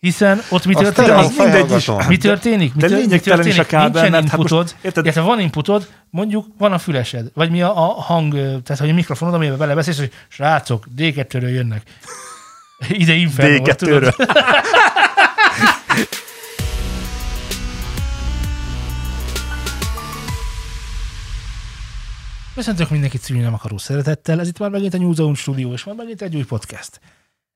Hiszen ott mi Azt történik? az mindegy is. Mi történik? Mi, De tör- mi lényegtelen is a történik? kábel, Nincsen mert hát most- inputod, érted? illetve van inputod, mondjuk van a fülesed, vagy mi a, a hang, tehát hogy a mikrofonod, amiben belebeszélsz, hogy srácok, D2-ről jönnek. Ide Inferno, tudod? D2-ről. Köszöntök mindenkit szülni nem akaró szeretettel, ez itt már megint a New Zone Studio, és már megint egy új podcast.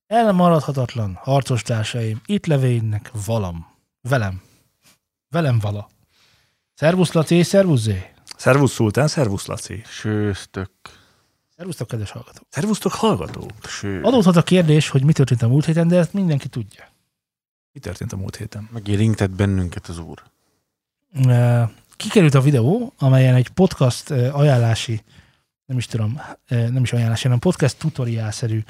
Elmaradhatatlan harcos társaim, itt levénnek valam. Velem. Velem vala. Szervusz Laci, szervusz Zé. Szervusz Szultán, szervusz Laci. Sőztök. Szervusztok, kedves hallgatók. Szervusztok hallgatók. Ső. Adódhat a kérdés, hogy mi történt a múlt héten, de ezt mindenki tudja. Mi történt a múlt héten? Megérintett bennünket az úr. Kikerült a videó, amelyen egy podcast ajánlási, nem is tudom, nem is ajánlási, hanem podcast tutoriálszerű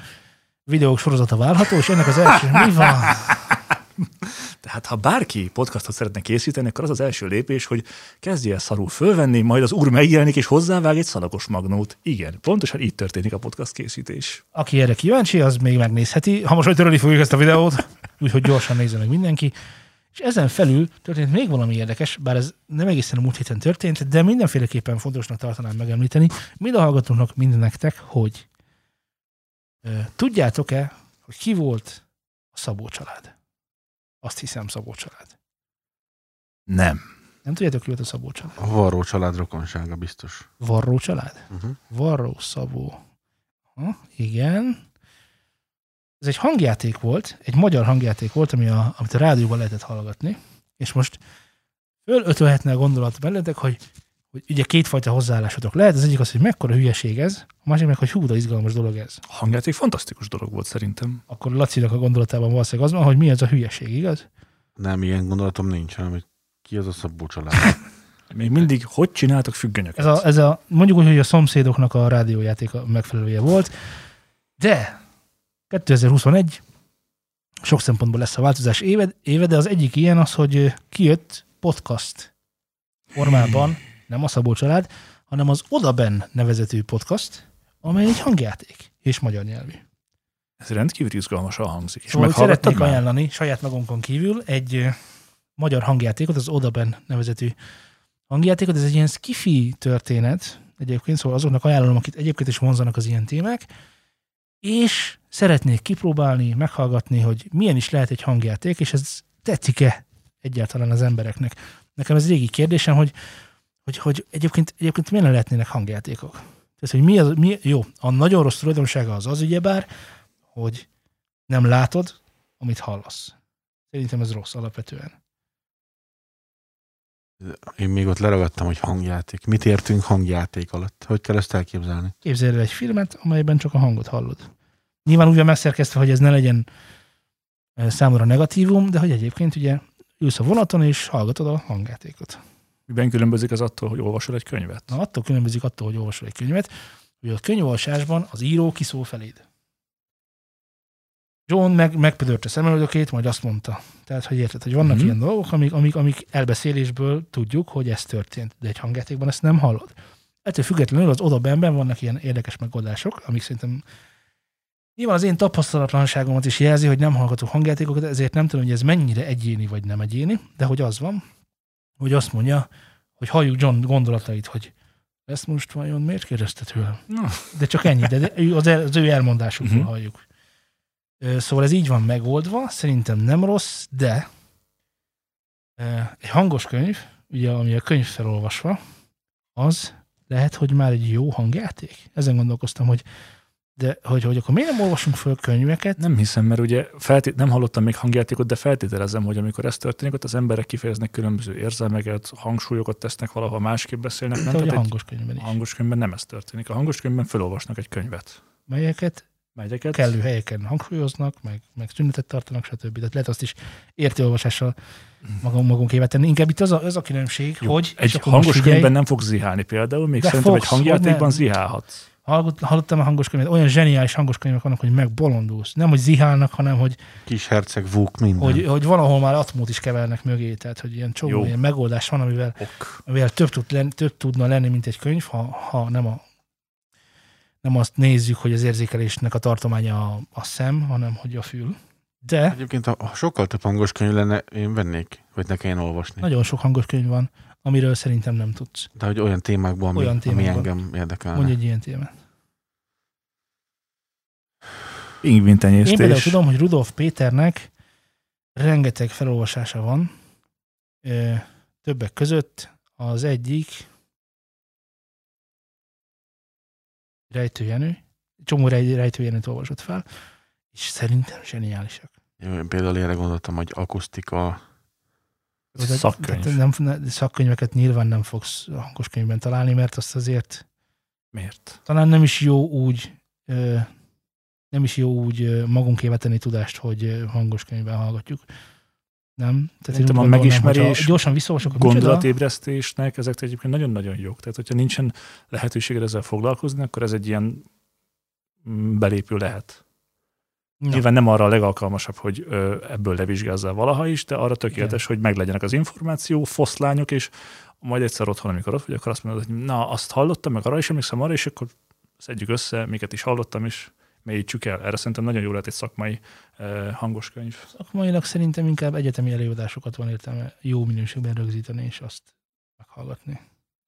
videók sorozata várható, és ennek az első, mi van? Tehát ha bárki podcastot szeretne készíteni, akkor az az első lépés, hogy kezdje el szarul fölvenni, majd az úr megjelenik, és hozzávág egy szalagos magnót. Igen, pontosan így történik a podcast készítés. Aki erre kíváncsi, az még megnézheti. Ha most majd törölni fogjuk ezt a videót, úgyhogy gyorsan nézze meg mindenki. És ezen felül történt még valami érdekes, bár ez nem egészen a múlt héten történt, de mindenféleképpen fontosnak tartanám megemlíteni, mind a hallgatóknak, mind nektek, hogy tudjátok-e, hogy ki volt a Szabó család? Azt hiszem Szabó család. Nem. Nem tudjátok, ki volt a Szabó család? A varró család rokonsága biztos. Varró család? Uh-huh. Varró Szabó. Ha, igen. Ez egy hangjáték volt, egy magyar hangjáték volt, ami a, amit a rádióban lehetett hallgatni, és most fölötölhetne a gondolat bennetek, hogy, hogy ugye kétfajta hozzáállásotok lehet, az egyik az, hogy mekkora hülyeség ez, a másik meg, hogy hú, de izgalmas dolog ez. A hangjáték fantasztikus dolog volt szerintem. Akkor Lacinak a gondolatában valószínűleg az van, hogy mi ez a hülyeség, igaz? Nem, ilyen gondolatom nincs, hanem hogy ki az a szabó család. Még mindig, hogy csináltak függönyöket? Ez a, ez a mondjuk úgy, hogy a szomszédoknak a rádiójáték a megfelelője volt, de 2021 sok szempontból lesz a változás éve, éve, de az egyik ilyen az, hogy kijött podcast formában, nem a Szabó család, hanem az Odaben nevezetű podcast, amely egy hangjáték és magyar nyelvű. Ez rendkívül izgalmasan hangzik. És Szóval szeretnék már? ajánlani saját magunkon kívül egy magyar hangjátékot, az Odaben nevezetű hangjátékot. Ez egy ilyen skifi történet egyébként, szóval azoknak ajánlom, akit egyébként is vonzanak az ilyen témák, és szeretnék kipróbálni, meghallgatni, hogy milyen is lehet egy hangjáték, és ez tetszik-e egyáltalán az embereknek. Nekem ez régi kérdésem, hogy, hogy, hogy egyébként, egyébként milyen lehetnének hangjátékok. Tehát, hogy mi az, mi, jó, a nagyon rossz tulajdonsága az az ugyebár, hogy nem látod, amit hallasz. Szerintem ez rossz alapvetően. Én még ott leragadtam, hogy hangjáték. Mit értünk hangjáték alatt? Hogy kell ezt elképzelni? Képzelj el egy filmet, amelyben csak a hangot hallod. Nyilván úgy van megszerkesztve, hogy ez ne legyen eh, számomra negatívum, de hogy egyébként ugye ülsz a vonaton és hallgatod a hangjátékot. Miben különbözik az attól, hogy olvasol egy könyvet? Na, attól különbözik attól, hogy olvasol egy könyvet, hogy a könyvolvasásban az író kiszól feléd. John meg, megpödörte szemelődökét, majd azt mondta. Tehát, hogy érted, hogy vannak Mhm. ilyen dolgok, amik, amik, amik elbeszélésből tudjuk, hogy ez történt, de egy hangjátékban ezt nem hallod. Ettől függetlenül az odabenben vannak ilyen érdekes megoldások, amik szerintem Nyilván az én tapasztalatlanságomat is jelzi, hogy nem hallgatok hangjátékokat, ezért nem tudom, hogy ez mennyire egyéni vagy nem egyéni, de hogy az van, hogy azt mondja, hogy halljuk John gondolatait, hogy ezt most vajon miért kérdezte tőlem? Na, De csak ennyi, de az, el, az ő elmondásukból Mhm. halljuk. Szóval ez így van megoldva, szerintem nem rossz, de egy hangos könyv, ugye ami a könyv felolvasva, az lehet, hogy már egy jó hangjáték. Ezen gondolkoztam, hogy de hogy, hogy akkor miért nem olvasunk föl könyveket? nem hiszem, mert ugye feltét, nem hallottam még hangjátékot, de feltételezem, hogy amikor ez történik, ott az emberek kifejeznek különböző érzelmeket, hangsúlyokat tesznek valahol, másképp beszélnek. Nem? a Tehát egy hangos könyvben is. hangos könyvben nem ez történik. A hangos könyvben felolvasnak egy könyvet. Melyeket Megyeket? kellő helyeken hangsúlyoznak, meg, meg szünetet tartanak, stb. Tehát lehet azt is értőolvasással magunk, magunkével tenni. Inkább itt az a, az a különbség, Jó, hogy... egy hangos könyvben nem fogsz zihálni például, még De szerintem egy fogsz, hogy hangjátékban zihálhatsz. Hallott, hallottam a hangos könyvet, olyan zseniális hangos könyvek vannak, hogy megbolondulsz. Nem, hogy zihálnak, hanem hogy, Kis herceg, vúk, minden. hogy, hogy valahol már atmót is kevernek mögé. Tehát, hogy ilyen csomó ilyen megoldás van, amivel, Ok. amivel több, tud lenni, több tudna lenni, mint egy könyv, ha, ha nem, a, nem azt nézzük, hogy az érzékelésnek a tartománya a, a szem, hanem hogy a fül. De Egyébként, ha ha sokkal több hangos könyv lenne, én vennék, hogy ne kelljen olvasni. nagyon sok hangos könyv van, amiről szerintem nem tudsz. De hogy olyan témákban, ami, Olyan ami témákban. engem érdekelne. Mondj egy ilyen témát. Pingvin Én például tudom, hogy Rudolf Péternek rengeteg felolvasása van, többek között az egyik rejtőjenő, csomó rej- rejtőjenőt olvasott fel, és szerintem zseniálisak. Jó, Én például erre gondoltam, hogy akusztika, szakkönyv. tehát Nem, ne- szakkönyveket nyilván nem fogsz hangos könyvben találni, mert azt azért Miért? talán nem is jó úgy nem is jó úgy magunkévá tenni tudást, hogy hangos könyvben hallgatjuk. Nem? Tehát Szerintem a megismerés, hogyha gyorsan visszaolvasok, gondolatébresztésnek ezek egyébként nagyon-nagyon jók. Tehát, hogyha nincsen lehetőséged ezzel foglalkozni, akkor ez egy ilyen mm, belépő lehet. Na, Nyilván nem arra a legalkalmasabb, hogy ö, ebből levizsgázzál valaha is, de arra tökéletes, hogy meglegyenek az információ, foszlányok, és majd egyszer otthon, amikor ott vagy, akkor azt mondod, hogy na, azt hallottam, meg arra is emlékszem arra, és akkor szedjük össze, miket is hallottam, és mélyítsük el. Erre szerintem nagyon jó lehet egy szakmai ö, hangos könyv. szakmailag szerintem inkább egyetemi előadásokat van értelme jó minőségben rögzíteni, és azt meghallgatni.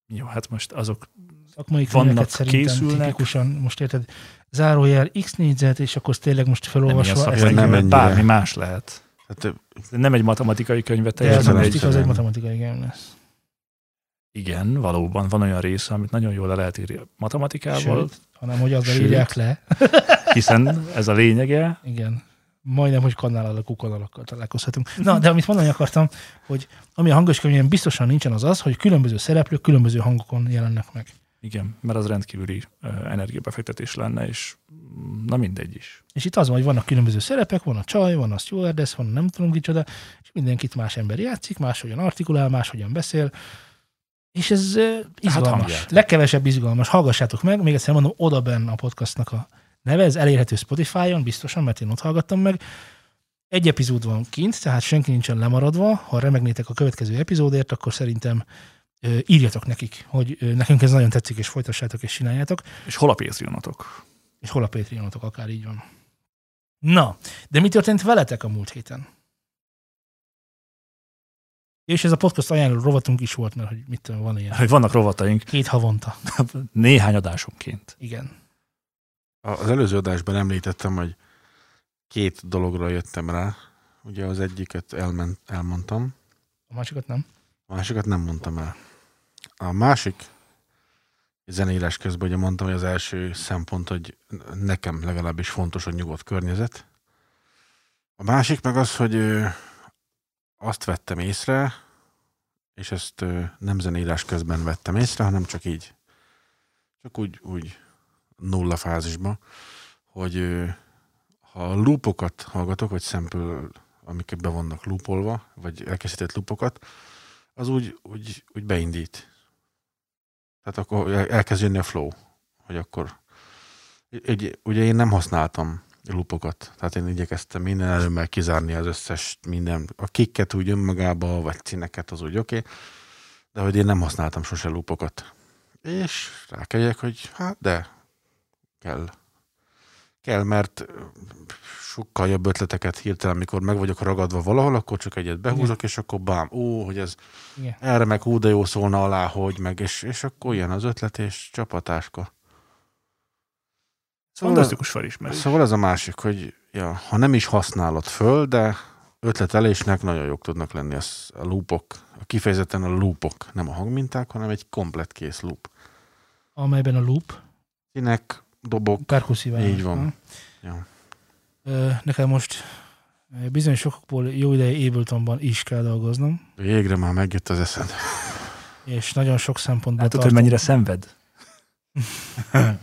Jó, hát most azok Szakmai Vannak, készülnek. tipikusan, most érted, zárójel x négyzet, és akkor tényleg most felolvasva ezt szakmai nem könyv, ennyire. bármi más lehet. hát nem egy matematikai könyvet de az teljesen egy... az egy matematikai game lesz. Igen, valóban van olyan része, amit nagyon jól le lehet írni matematikával, Sőt, hanem hogy azzal Sőt. írják le. hiszen ez a lényege. Igen. Majdnem, hogy kannál alakú kanalakkal találkozhatunk. Na, de amit mondani akartam, hogy ami a hangos könyvben biztosan nincsen, az az, hogy különböző szereplők különböző hangokon jelennek meg. Igen, mert az rendkívüli energiabefektetés lenne, és na mindegy is. És itt az van, hogy vannak különböző szerepek, van a csaj, van a stewardess, van a nem tudom kicsoda, és mindenkit más ember játszik, máshogyan artikulál, máshogyan beszél, és ez uh, izgalmas. hangjáték. Legkevesebb izgalmas. Hallgassátok meg, még egyszer mondom, oda benne a podcastnak a neve, ez elérhető Spotify-on, biztosan, mert én ott hallgattam meg. Egy epizód van kint, tehát senki nincsen lemaradva. Ha remegnétek a következő epizódért, akkor szerintem ö, írjatok nekik, hogy ö, nekünk ez nagyon tetszik, és folytassátok, és csináljátok. És hol a Patreonotok? És hol a Patreonotok, akár így van. Na, de mi történt veletek a múlt héten? És ez a podcast ajánló rovatunk is volt, mert hogy mit tudom, van ilyen. Hogy vannak rovataink Két havonta. néhány adásonként. Igen. Az előző adásban említettem, hogy két dologra jöttem rá. Ugye az egyiket elment, elmondtam, A másikat nem. a másikat nem mondtam el. A másik zenélés közben ugye mondtam, hogy az első szempont, hogy nekem legalábbis fontos, hogy nyugodt környezet. A másik meg az, hogy azt vettem észre, és ezt nem zenélés közben vettem észre, hanem csak így, csak úgy, úgy nulla fázisban, hogy ha loopokat hallgatok, vagy sample, amiket be loopolva, vagy elkészített loopokat, az úgy, úgy, úgy beindít. Tehát akkor el- elkezd jönni a flow, hogy akkor... Egy, ugye én nem használtam loopokat, tehát én igyekeztem minden előmmel kizárni az összes minden, a kikket úgy önmagába, vagy színeket az úgy oké, okay, de hogy én nem használtam sose loopokat. És rákeljek, hogy hát de, kell. Kell, mert sokkal jobb ötleteket hirtelen, mikor meg vagyok ragadva valahol, akkor csak egyet behúzok, és akkor bám, ó, hogy ez Igen. erre meg hú, de jó szólna alá, hogy meg, és, és akkor jön az ötlet, és csapatáska. Szóval, Fantasztikus felismerés. szóval ez a másik, hogy ja, ha nem is használod föl, de ötletelésnek nagyon jók tudnak lenni az, a loopok, a kifejezetten a loopok, nem a hangminták, hanem egy komplet kész loop. Amelyben a loop Színek, dobok, perkusszív. Így van. Ja. Ö, Nekem most bizonyos sokokból jó ideje Abletonban is kell dolgoznom, végre már megjött az eszed. és nagyon sok szempontból Látod, hogy mennyire szenved?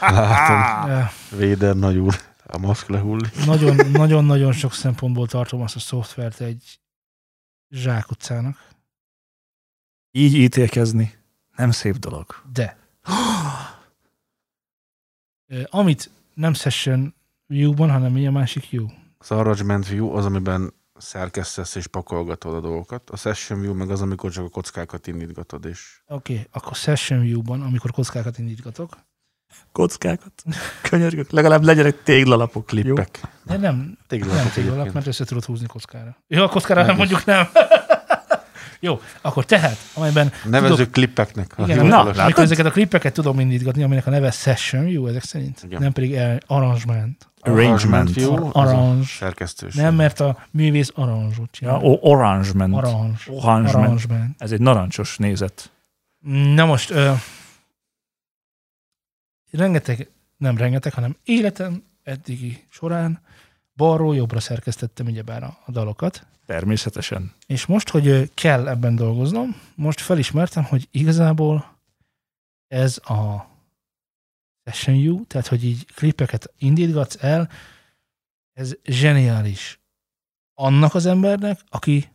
Látom, Véder nagy úr, a maszk lehullik. nagyon, nagyon, nagyon sok szempontból tartom azt a szoftvert egy zsákutcának, Így ítélkezni nem szép dolog. de amit nem Session View-ban, hanem mi a másik View? Az Arrangement View az, amiben szerkesztesz és pakolgatod a dolgokat. A Session View meg az, amikor csak a kockákat indítgatod, és Oké, okay, akkor Session View-ban, amikor kockákat indítgatok, Kockákat. Könyörgök, legalább legyenek téglalapok. Klippek. De nem, Téglalapok nem téglalap, mert össze tudod húzni kockára. Jó, a kockára nem is. mondjuk nem. Jó, akkor tehát, amelyben Nevezzük tudok, klippeknek. igen, Na, hivatalos- látod? amikor ezeket a klippeket tudom indítgatni, aminek a neve Session, jó ezek szerint, Igen. nem pedig Arrangement. Arrangement. View, Arrange. Szerkesztőség. Nem, mert a művész aranzsot Ja, csinál. o- arrangement. Orange. Arrangement. Arrangement. Ez egy narancsos nézet. Na most, ö, rengeteg, nem rengeteg, hanem életem eddigi során balról jobbra szerkesztettem ugyebár a, a dalokat, Természetesen. és most, hogy kell ebben dolgoznom, most felismertem, hogy igazából ez a Session U, tehát hogy így klipeket indítgatsz el, ez zseniális annak az embernek, aki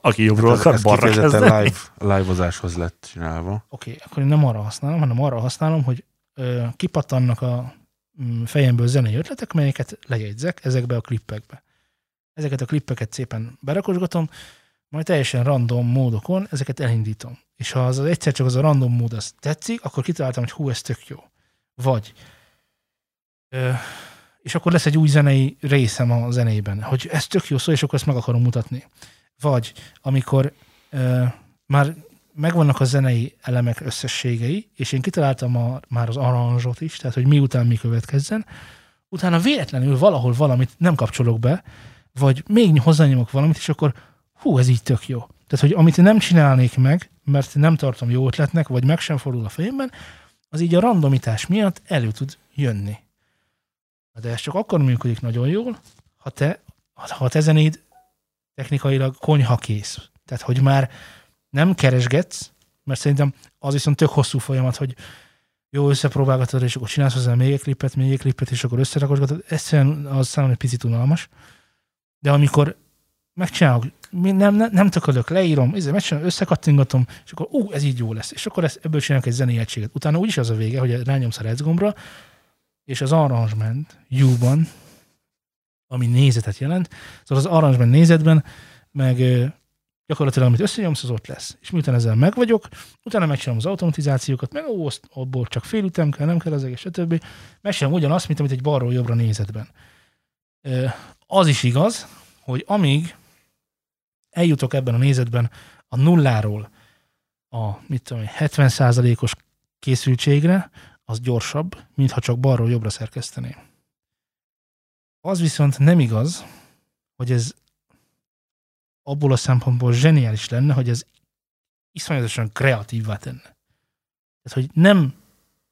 Aki jobbról Hát akar kifejezetten kezdeni. live, live-ozáshoz lett csinálva. Oké, okay, akkor én nem arra használom, hanem arra használom, hogy ö, kipattannak a mm, fejemből zenei ötletek, melyeket lejegyzek ezekbe a klippekbe. Ezeket a klippeket szépen berakosgatom, majd teljesen random módokon ezeket elindítom. És ha az, az egyszer csak az a random mód az tetszik, akkor kitaláltam, hogy hú, ez tök jó. Vagy ö, és akkor lesz egy új zenei részem a zenében, hogy ez tök jó szó, és akkor ezt meg akarom mutatni. Vagy amikor ö, már megvannak a zenei elemek összességei, és én kitaláltam a, már az aranzsot is, tehát hogy miután mi következzen, utána véletlenül valahol valamit nem kapcsolok be, vagy még hozzányomok valamit, és akkor hú, ez így tök jó. Tehát, hogy amit nem csinálnék meg, mert nem tartom jó ötletnek, vagy meg sem fordul a fejemben, az így a randomitás miatt elő tud jönni. De ez csak akkor működik nagyon jól, ha te, ha te zenéd technikailag konyha kész. Tehát, hogy már nem keresgetsz, mert szerintem az viszont tök hosszú folyamat, hogy jó, összepróbálgatod, és akkor csinálsz hozzá még egy klipet, még egy klipet, és akkor összerakosgatod. Egyszerűen az számomra egy picit unalmas. De amikor megcsinálok, nem, nem, nem tökölök, leírom, ezzel megcsinálom, összekattingatom, és akkor ú, ez így jó lesz. És akkor ezt, ebből csinálok egy zenei egységet. Utána úgyis az a vége, hogy rányomsz a gombra, és az arrangement U-ban, ami nézetet jelent, szóval az arrangement nézetben, meg gyakorlatilag amit összenyomsz, az ott lesz. És miután ezzel meg vagyok, utána megcsinálom az automatizációkat, meg ó, abból csak fél ütem kell, nem kell az egész, stb. Megcsinálom ugyanazt, mint amit egy balról jobbra nézetben. Az is igaz, hogy amíg eljutok ebben a nézetben a nulláról a mit tudom, én, 70%-os készültségre, az gyorsabb, mintha csak balról jobbra szerkeszteném. Az viszont nem igaz, hogy ez abból a szempontból zseniális lenne, hogy ez iszonyatosan kreatívvá tenne. Tehát, hogy nem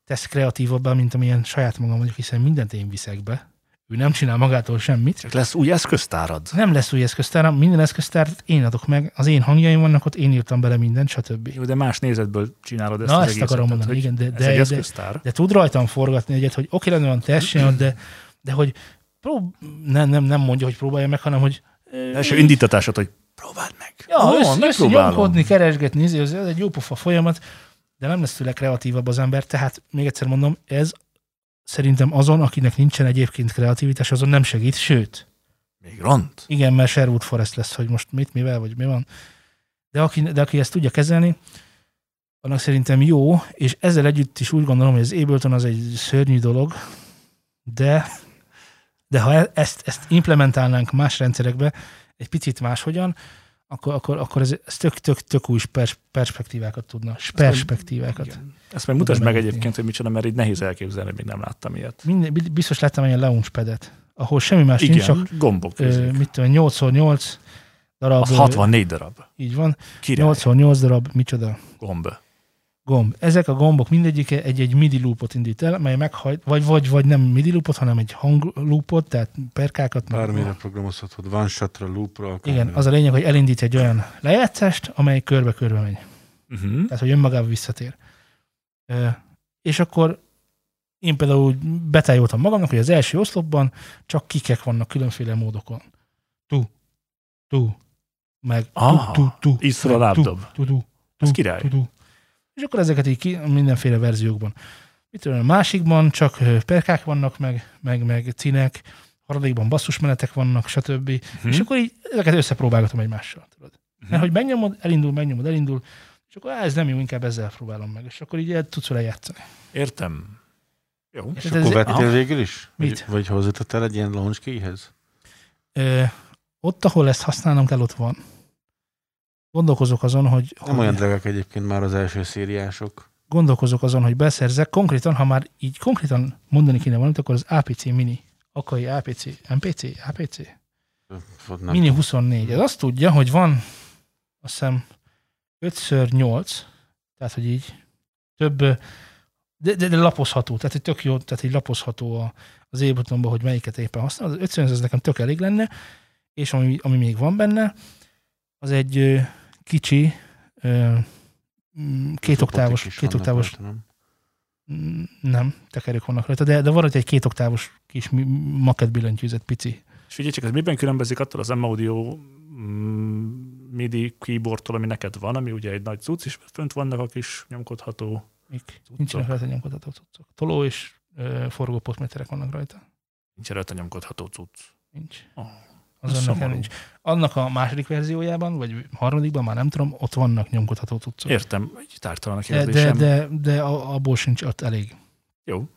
tesz kreatívabbá, mint amilyen saját magam vagyok, hiszen mindent én viszek be. Ő nem csinál magától semmit. Csak lesz új eszköztárad. Nem lesz új eszköztáram, minden eszköztárt én adok meg, az én hangjaim vannak ott, én írtam bele mindent, stb. Jó, de más nézetből csinálod ezt Na, az ezt egészet. akarom mondani, igen, de- de- egy de- eszköztár. De tud rajtam forgatni egyet, hogy oké, rendben van, te csinálod, de, de hogy prób- nem, nem, nem mondja, hogy próbálja meg, hanem hogy Első indítatásod, hogy próbáld meg. Ja, Ó, össze, megpróbálom. összenyomkodni, keresgetni, ez egy jó pofa folyamat, de nem lesz tőle kreatívabb az ember, tehát még egyszer mondom, ez szerintem azon, akinek nincsen egyébként kreativitás, azon nem segít, sőt, Még ront. igen, mert Sherwood Forest lesz, hogy most mit, mivel, vagy mi van. De aki, de aki ezt tudja kezelni, annak szerintem jó, és ezzel együtt is úgy gondolom, hogy az Ableton az egy szörnyű dolog, de, de ha e- ezt, ezt implementálnánk más rendszerekbe, egy picit máshogyan, akkor, akkor, akkor ez, ez tök, tök, tök új pers- perspektívákat tudna, perspektívákat. Ezt meg mutasd meg egyébként, hogy micsoda, mert így nehéz elképzelni, még nem láttam ilyet. Minden, biztos láttam egy launchpadet, ahol semmi más nincs, Igen, csak gombok ö, mit tudom, 8x8 darab, Az ö, 64 darab. így van, Király. 8x8 darab, micsoda, Gomb. Gomb. Ezek a gombok mindegyike egy-egy MIDI loopot indít el, mely meghajt, vagy, vagy, vagy nem MIDI loopot, hanem egy hang loopot, tehát perkákat. meg- Bármire programozhatod, one shotra, loopra, akármire. Igen, az a lényeg, hogy elindít egy olyan lejátszást, amely körbe-körbe megy. Uh-huh. Tehát, hogy önmagába visszatér. Ö, és akkor én például úgy betájoltam magamnak, hogy az első oszlopban csak kikek vannak különféle módokon. Tu, tu, meg tu, Aha, tu, tu, így szól a meg tu, lábdob. Tu, tu, Ez tu, király. tu, tu. És akkor ezeket így ki, mindenféle verziókban. Mit tudom, a másikban csak perkák vannak, meg, meg, meg cinek, harmadikban basszusmenetek vannak, stb. Uh-huh. És akkor így ezeket összepróbálgatom egymással. Tudod. Mhm. Mert hogy megnyomod, elindul, megnyomod, elindul, És akkor "Á, ez nem jó, inkább ezzel próbálom meg. És akkor így el tudsz vele játszani. Értem. Jó. És Ez- akkor ez- vettél aha. végül is? Mit? Vagy, vagy hozzátettél egy ilyen launch keyhez? Ö, ott, ahol ezt használnom kell, ott van. Gondolkozok azon, hogy, Nem hogy olyan drágák egyébként már az első szériások. gondolkozok azon, hogy beszerzek. Konkrétan, ha már így konkrétan mondani kéne valamit, akkor az APC Mini, Akai APC, MPC, APC, nem. Mini 24. Ez azt tudja, hogy van azt hiszem 5x8, tehát hogy így több, de, de, de lapozható, tehát hogy tök jó, tehát így lapozható a, az e hogy melyiket éppen használ. Az 5x ez nekem tök elég lenne, és ami, ami még van benne, az egy kicsi, ö, mm, két Szopotik oktávos, is két vannak oktávos rajta, nem? Nem, tekerők vannak rajta, de, de van egy két oktávos kis makett billentyűzet, pici. És figyelj csak, ez miben különbözik attól az M-Audio MIDI keyboardtól, ami neked van, ami ugye egy nagy cucc, és fönt vannak a kis nyomkodható. Mik? Nincsenek rajta nyomkodható cuccok. Toló és ö, forgó vannak rajta. Nincs rajta nyomkodható cucc. Nincs. Oh, Ez nekem szomorú. nincs. Annak a második verziójában, vagy harmadikban, már nem tudom, ott vannak nyomkodható cuccok. Értem, egy tártalan a De, de, kérdésem. de, de a- abból sincs ott elég. Jó.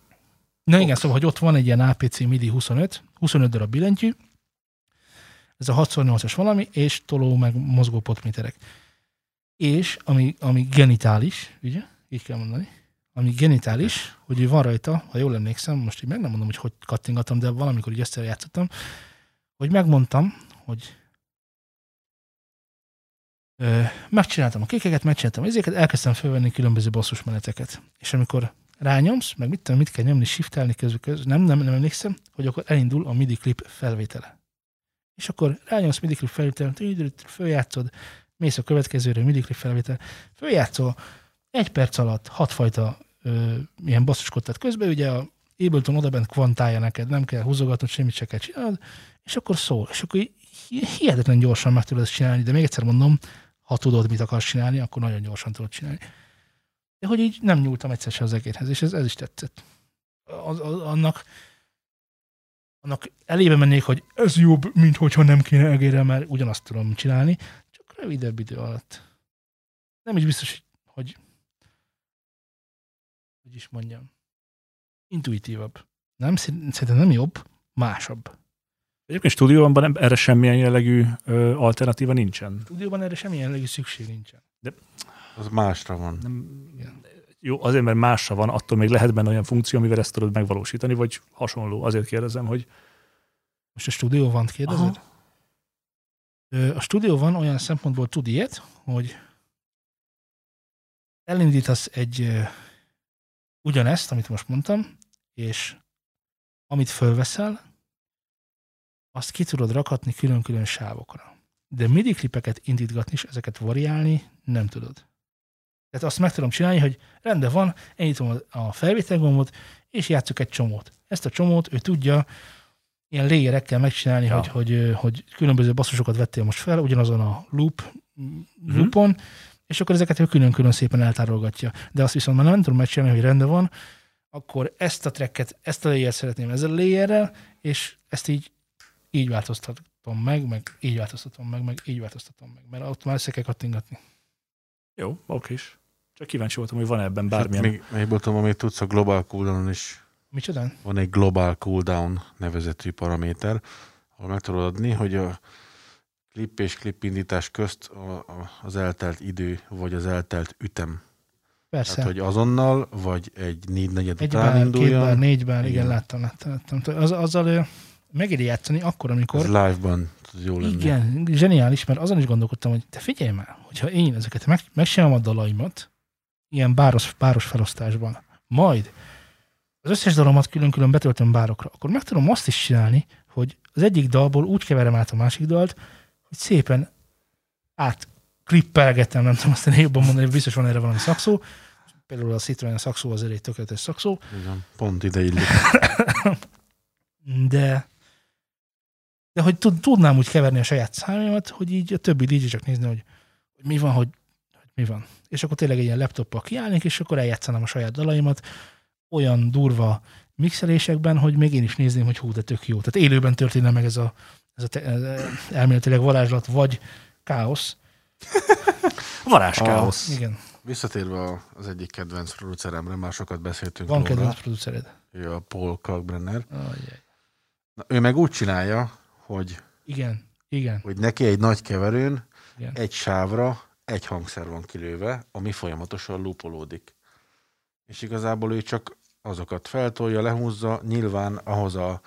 Na igen, szóval, hogy ott van egy ilyen APC MIDI 25, 25 darab billentyű, ez a 6x8-as valami, és toló meg mozgó potméterek. És ami, ami genitális, ugye? Így kell mondani. Ami genitális, hogy van rajta, ha jól emlékszem, most így meg nem mondom, hogy hogy kattingatom, de valamikor így ezt játszottam, hogy megmondtam, hogy ö, megcsináltam a kékeket, megcsináltam ezeket, elkezdtem felvenni különböző basszusmeneteket. És amikor rányomsz, meg mit tudom, mit kell nyomni, shiftelni közül, közül nem, nem, nem emlékszem, hogy akkor elindul a MIDI klip felvétele. És akkor rányomsz MIDI klip felvétele, följátszod, mész a következőre, MIDI klip felvétel, följátszol, egy perc alatt hatfajta ö, ilyen basszuskodtat közben, ugye a Ableton odabent kvantálja neked, nem kell húzogatnod, semmit se kell csinálnod, és akkor szól, és akkor hihetetlen gyorsan meg tudod ezt csinálni, de még egyszer mondom, ha tudod, mit akarsz csinálni, akkor nagyon gyorsan tudod csinálni. De hogy így nem nyúltam egyszer se az egérhez, és ez, ez is tetszett. Az, az, annak, annak elébe mennék, hogy ez jobb, mint hogyha nem kéne egérrel, mert ugyanazt tudom csinálni, csak rövidebb idő alatt. Nem is biztos, hogy hogy is mondjam, intuitívabb. Nem, szerint- szerintem nem jobb, másabb. Egyébként stúdióban nem- erre semmilyen jellegű ö, alternatíva nincsen. Stúdióban erre semmilyen jellegű szükség nincsen. Az másra van. Nem, Igen. jó, azért, mert másra van, attól még lehet benne olyan funkció, amivel ezt tudod megvalósítani, vagy hasonló. Azért kérdezem, hogy Most a stúdió van, kérdezed? Ö, A stúdió van olyan szempontból tud ilyet, hogy elindítasz egy ugyanezt, amit most mondtam, és amit fölveszel, azt ki tudod rakatni külön-külön sávokra. De MIDI klipeket indítgatni és ezeket variálni nem tudod. Tehát azt meg tudom csinálni, hogy rendben van, elnyitom a felvételgombot, és játszok egy csomót. Ezt a csomót ő tudja ilyen layerekkel megcsinálni, Ja. hogy, hogy, hogy különböző basszusokat vettél most fel, ugyanazon a loop, loopon, és akkor ezeket ő külön-külön szépen eltárolgatja. De azt viszont már nem tudom megcsinálni, hogy rendben van, akkor ezt a tracket, ezt a layer szeretném ezzel a layerrel, és ezt így, így változtatom meg, meg így változtatom meg, meg így változtatom meg, mert ott már össze kell kattingatni. jó, oké is. Csak kíváncsi voltam, hogy van ebben Bármilyen. bármilyen. Még, még voltam, amit tudsz, a Global Cooldown is Micsoda? van egy Global Cooldown nevezetű paraméter, ahol meg tudod adni, hogy a klip és klip indítás közt a, a, az eltelt idő, vagy az eltelt ütem. Persze. Tehát, hogy azonnal, vagy egy négy negyed Egy után bár, két induljon. bár, négy bár, igen, Igen. láttam, láttam. láttam. Az, azzal ö, megéri játszani akkor, Ez amikor... live-ban tud jó lenni. Igen, zseniális, mert azon is gondolkodtam, hogy te figyelj már, hogyha én ezeket meg, megcsinálom a dalaimat, ilyen báros, báros felosztásban, majd az összes dalomat külön-külön betöltöm bárokra, akkor meg tudom azt is csinálni, hogy az egyik dalból úgy keverem át a másik dalt, hogy szépen át klippelgetem, nem tudom azt jobban mondani, biztos van erre valami szakszó. Például a Citroen szakszó az egy tökéletes szakszó, Igen, pont ide illik. de de hogy tud, tudnám úgy keverni a saját számomat, hogy így a többi DJ csak nézni, hogy, hogy mi van, hogy, hogy mi van. És akkor tényleg egy ilyen laptoppal kiállnék, és akkor eljátszanám a saját dalaimat olyan durva mixelésekben, hogy még én is nézném, hogy hú, de tök jó. Tehát élőben történne meg ez a, ez a te, ez elméletileg varázslat, vagy káosz. Varázskáosz. Igen. Visszatérve az egyik kedvenc produceremre, már sokat beszéltünk Van róla. kedvenc producered. Ő a Paul Kalkbrenner. Ajaj. Na, ő meg úgy csinálja, hogy, Igen, igen. hogy neki egy nagy keverőn Igen. egy sávra egy hangszer van kilőve, ami folyamatosan lupolódik. És igazából ő csak azokat feltolja, lehúzza, nyilván ahhoz a,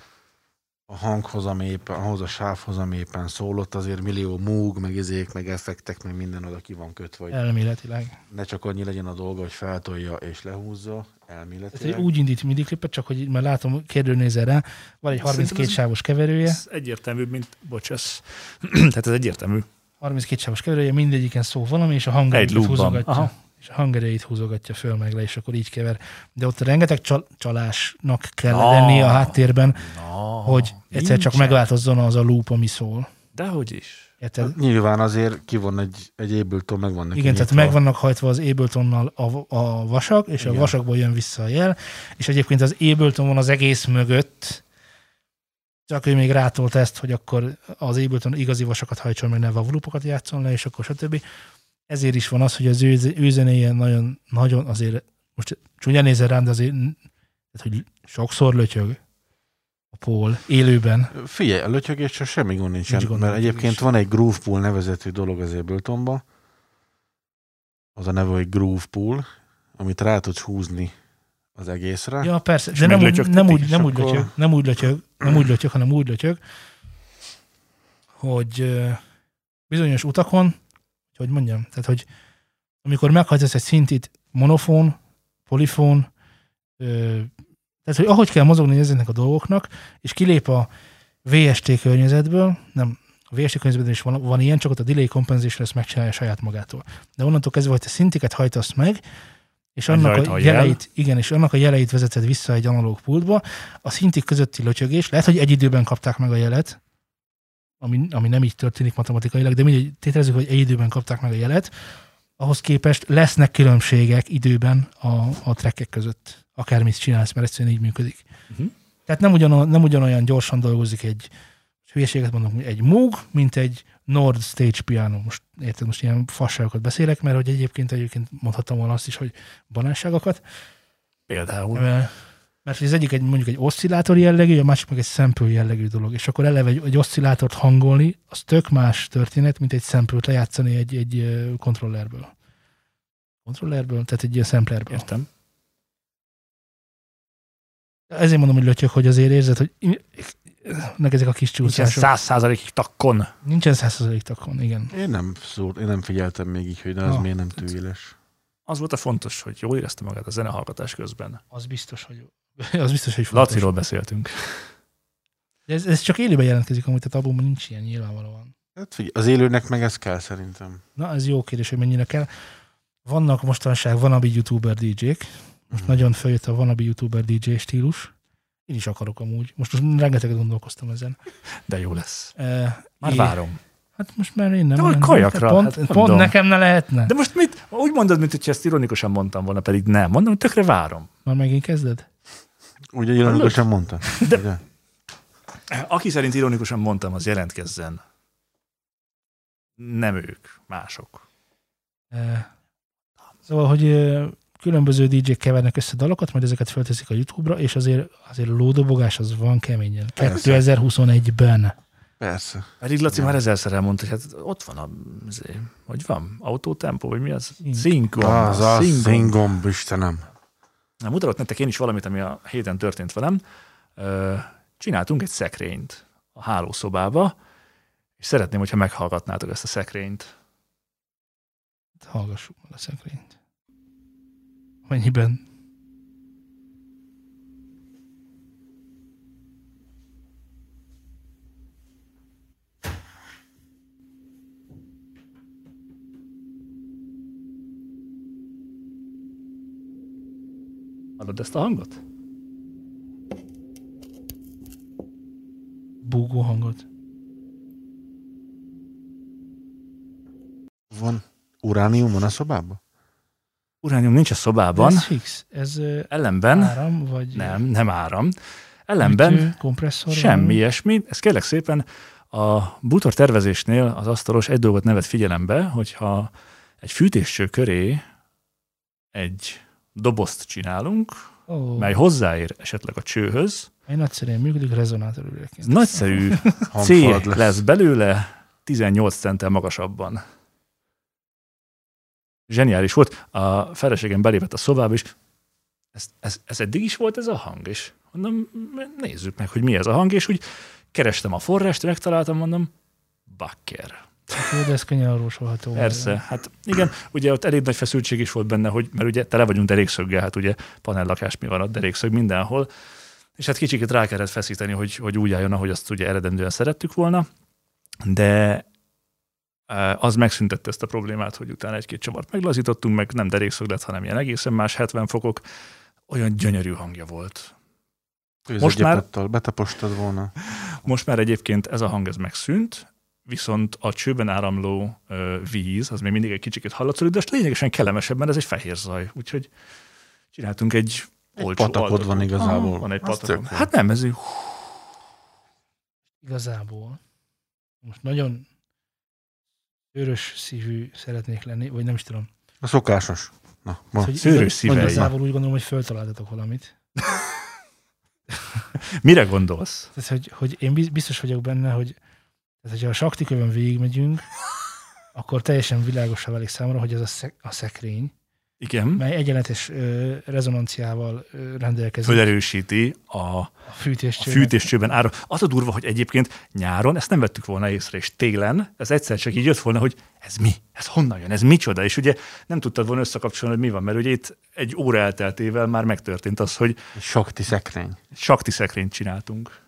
a hanghoz, ami éppen, ahhoz a sávhoz, ami éppen szólott, azért millió múg, meg izék, meg effektek, meg minden oda ki van kötve, hogy Elméletileg. ne csak annyi legyen a dolga, hogy feltolja és lehúzza, Tehát elméletileg. úgy indít midi klipet, csak hogy már látom, kérdőnézel rá, van egy 32 Szerintem ez- sávos keverője, Ez egyértelműbb, mint, bocs, ez, tehát ez egyértelmű. 32 sávos keverője, mindegyiken szó valami, és a loopban. húzogatja. Aha. És a hangerejét húzogatja föl meg le, és akkor így kever. De ott rengeteg csal- csalásnak kell Ah. lennie a háttérben, Na, hogy egyszer csak megváltozzon az a loop, ami szól. Dehogy is. Érted? Hát Nyilván azért ki van egy, egy Ableton, meg van neki Igen, tehát meg vannak hajtva az Abletonnal a, a vasak, és Igen. a vasakból jön vissza a jel, és egyébként az Ableton van az egész mögött, csak ő még rátolt ezt, hogy akkor az Ableton igazi vasakat hajtson, meg ne vavlupokat játszon le, és akkor stb. Ezért is van az, hogy az ő, ő zenéje nagyon, nagyon azért, most csúnyán nézel rám, de azért tehát, hogy sokszor lötyög a Paul élőben. Figyelj, a lötyögésre semmi gond nincsen, Nincs gond mert egyébként lötyögéssel. van egy Groove Pool nevezetű dolog az Abletonba. Az a neve, hogy Groove Pool, amit rá tudsz húzni az egészre. Ja, persze, de nem úgy, meglötyögtetik, nem, úgy, nem, úgy lötyög, nem úgy lötyög, nem úgy lötyög, hanem úgy lötyög, hogy bizonyos utakon, hogy mondjam, tehát, hogy amikor meghajtasz egy szintit monofón, polifón, ö, tehát, hogy ahogy kell mozogni ezeknek a dolgoknak, és kilép a VST környezetből, nem, a VST környezetben is van, van ilyen, csak ott a delay compensation ezt megcsinálja saját magától. De onnantól kezdve, hogy te szintiket hajtasz meg, és annak a a jel. jeleit, igen, és annak a jeleit vezeted vissza egy analóg pultba, a szintik közötti lötyögés, lehet, hogy egy időben kapták meg a jelet, ami, ami nem így történik matematikailag, de mindegy, tételezzük, hogy egy időben kapták meg a jelet, ahhoz képest lesznek különbségek időben a, a trackek között, akármit csinálsz, mert egyszerűen így működik. Mhm. Tehát nem, ugyanolyan, nem ugyanolyan gyorsan dolgozik egy hülyeséget mondok, egy Moog, mint egy Nord Stage piano. Most érted, most ilyen fasságokat beszélek, mert hogy egyébként egyébként mondhattam volna azt is, hogy banásságokat. Például. Ö, Mert az egyik egy, mondjuk egy oszcillátor jellegű, a másik meg egy sample jellegű dolog. És akkor eleve egy, egy oszcillátort hangolni, az tök más történet, mint egy sample-t lejátszani egy, egy kontrollerből. Kontrollerből, tehát egy ilyen samplerből. Értem. Ezért mondom, hogy lötyök, hogy azért érzed, hogy nek ezek a kis Nincsen csúszások. száz százalékig takkon. Nincsen százszerzalék takon, igen. Én nem szólt, én nem figyeltem még így, hogy de az Ah. miért nem tűéles. Az volt a fontos, hogy jól érezte magát a zenehallgatás közben. Az biztos, hogy az biztos, hogy fontos. Laciról beszéltünk. De ez, ez csak élőben jelentkezik, amúgy, tehát albumban nincs ilyen nyilvánvalóan. Hát figyelj, az élőnek meg ez kell szerintem. Na, ez jó kérdés, hogy mennyire kell. Vannak mostanság wannabe youtuber DJ-k. Most Mhm. nagyon följött a wannabe youtuber DJ stílus. Én is akarok amúgy. Most, most rengeteget gondolkoztam ezen. De jó lesz. E, Már é- várom. Hát most már én nem. De hogy kajakra, Pont, hát pont mondom. nekem ne lehetne. De most mit? Úgy mondod, mint hogy ezt ironikusan mondtam volna, pedig nem. Mondom, hogy tökre várom. Már megint kezded? Ugye ironikusan mondta? De- Ugye? Aki szerint ironikusan mondtam, az jelentkezzen. Nem ők, mások. Szóval, hogy különböző DJ-k kevernek össze dalokat, majd ezeket felteszik a YouTube-ra, és azért, azért a lódobogás az van keményen. Persze. 2021-ben. Persze. Pedig Laci Ja. már ezerszer elmondta, hogy hát ott van a, azért, hogy van, autótempó, vagy mi az? Szink. Szinkgomb. Az Szinkgomb. szingomb, Istenem. Na, mutatok nektek én is valamit, ami a héten történt velem. Csináltunk egy szekrényt a hálószobába, és szeretném, hogyha meghallgatnátok ezt a szekrényt. Hallgassuk meg a szekrényt. Mennyiben? Hallod ezt a hangot? Búgó hangot. Van uránium van a szobában? Uránium nincs a szobában, Ez fix. Ez ellenben, áram, vagy nem, nem áram, ellenben Ütő, kompresszor semmi van. ilyesmi. Ez kérlek szépen a bútor tervezésnél az asztalos egy dolgot nevet figyelembe, hogyha egy fűtéscső köré egy dobozt csinálunk, Ó, mely hozzáér esetleg a csőhöz. egy nagyszerűen működik rezonátor ürőként. Nagyszerű C lesz. lesz. belőle 18 centtel magasabban. Zseniális volt. A feleségem belépett a szobába, és ez, ez, ez eddig is volt ez a hang, és mondom, nézzük meg, hogy mi ez a hang, és úgy kerestem a forrást, megtaláltam, mondom, bakker. De ez könnyen orvosolható. Persze, hát igen, ugye ott elég nagy feszültség is volt benne, hogy, mert ugye tele vagyunk derékszöggel, hát ugye panellakás mi van ott, derékszög mindenhol, és hát kicsikét rá kellett feszíteni, hogy, hogy úgy álljon, ahogy azt ugye eredendően szerettük volna, de eh, az megszüntette ezt a problémát, hogy utána egy-két csavart meglazítottunk, meg nem derékszög lett, hanem ilyen egészen más 70 fokok, olyan gyönyörű hangja volt. Most már- betapostad volna. Most már egyébként ez a hang ez megszűnt, viszont a csőben áramló ö, víz, az még mindig egy kicsit hallatszik, de lényegesen kellemesebb, mert ez egy fehér zaj. Úgyhogy csináltunk egy, Egy olcsó patakod altatót. van igazából. Aha, van egy jó. Hát nem, ez így- Igazából. Most nagyon örös szívű szeretnék lenni, vagy nem is tudom. A szokásos. Na, ma. szőrös szívei. Igazából úgy gondolom, hogy föltaláltatok valamit. mire gondolsz? Tehát, hogy, hogy én biz- biztos vagyok benne, hogy tehát, hogyha a saktikövön végigmegyünk, akkor teljesen világosá válik számomra, hogy ez a, szek- a szekrény, Igen, mely egyenletes ö, rezonanciával ö, rendelkezik felerősíti a, a fűtés a fűtéscsőben ára. Az a durva, hogy egyébként nyáron ezt nem vettük volna észre, és télen ez egyszer csak így jött volna, hogy ez mi? Ez honnan jön? Ez micsoda? És ugye nem tudtad volna összekapcsolni, hogy mi van, mert ugye itt egy óra elteltével már megtörtént az, hogy sakti szekrény. sakti szekrényt csináltunk.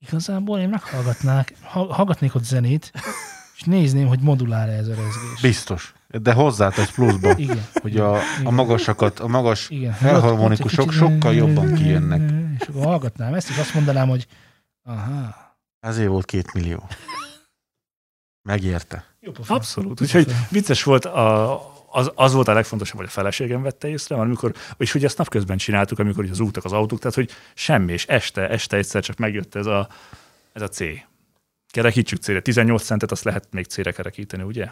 Igazából én meghallgatnák, ha- hallgatnék ott zenét, és nézném, hogy modulál ez a rezgés. Biztos. De hozzátesz pluszba, Igen. hogy a, a magasakat, a magas Igen. felharmonikusok sokkal jobban kijönnek. És akkor hallgatnám ezt, és azt mondanám, hogy aha. Ezért volt két millió. Megérte. Abszolút. Úgyhogy vicces volt, a, az, az volt a legfontosabb, hogy a feleségem vette észre, mert amikor, és hogy ezt napközben csináltuk, amikor az útak, az autók, tehát hogy semmi, és este, este egyszer csak megjött ez a, ez a C. Kerekítsük C-re. 18 centet azt lehet még C-re kerekíteni, ugye?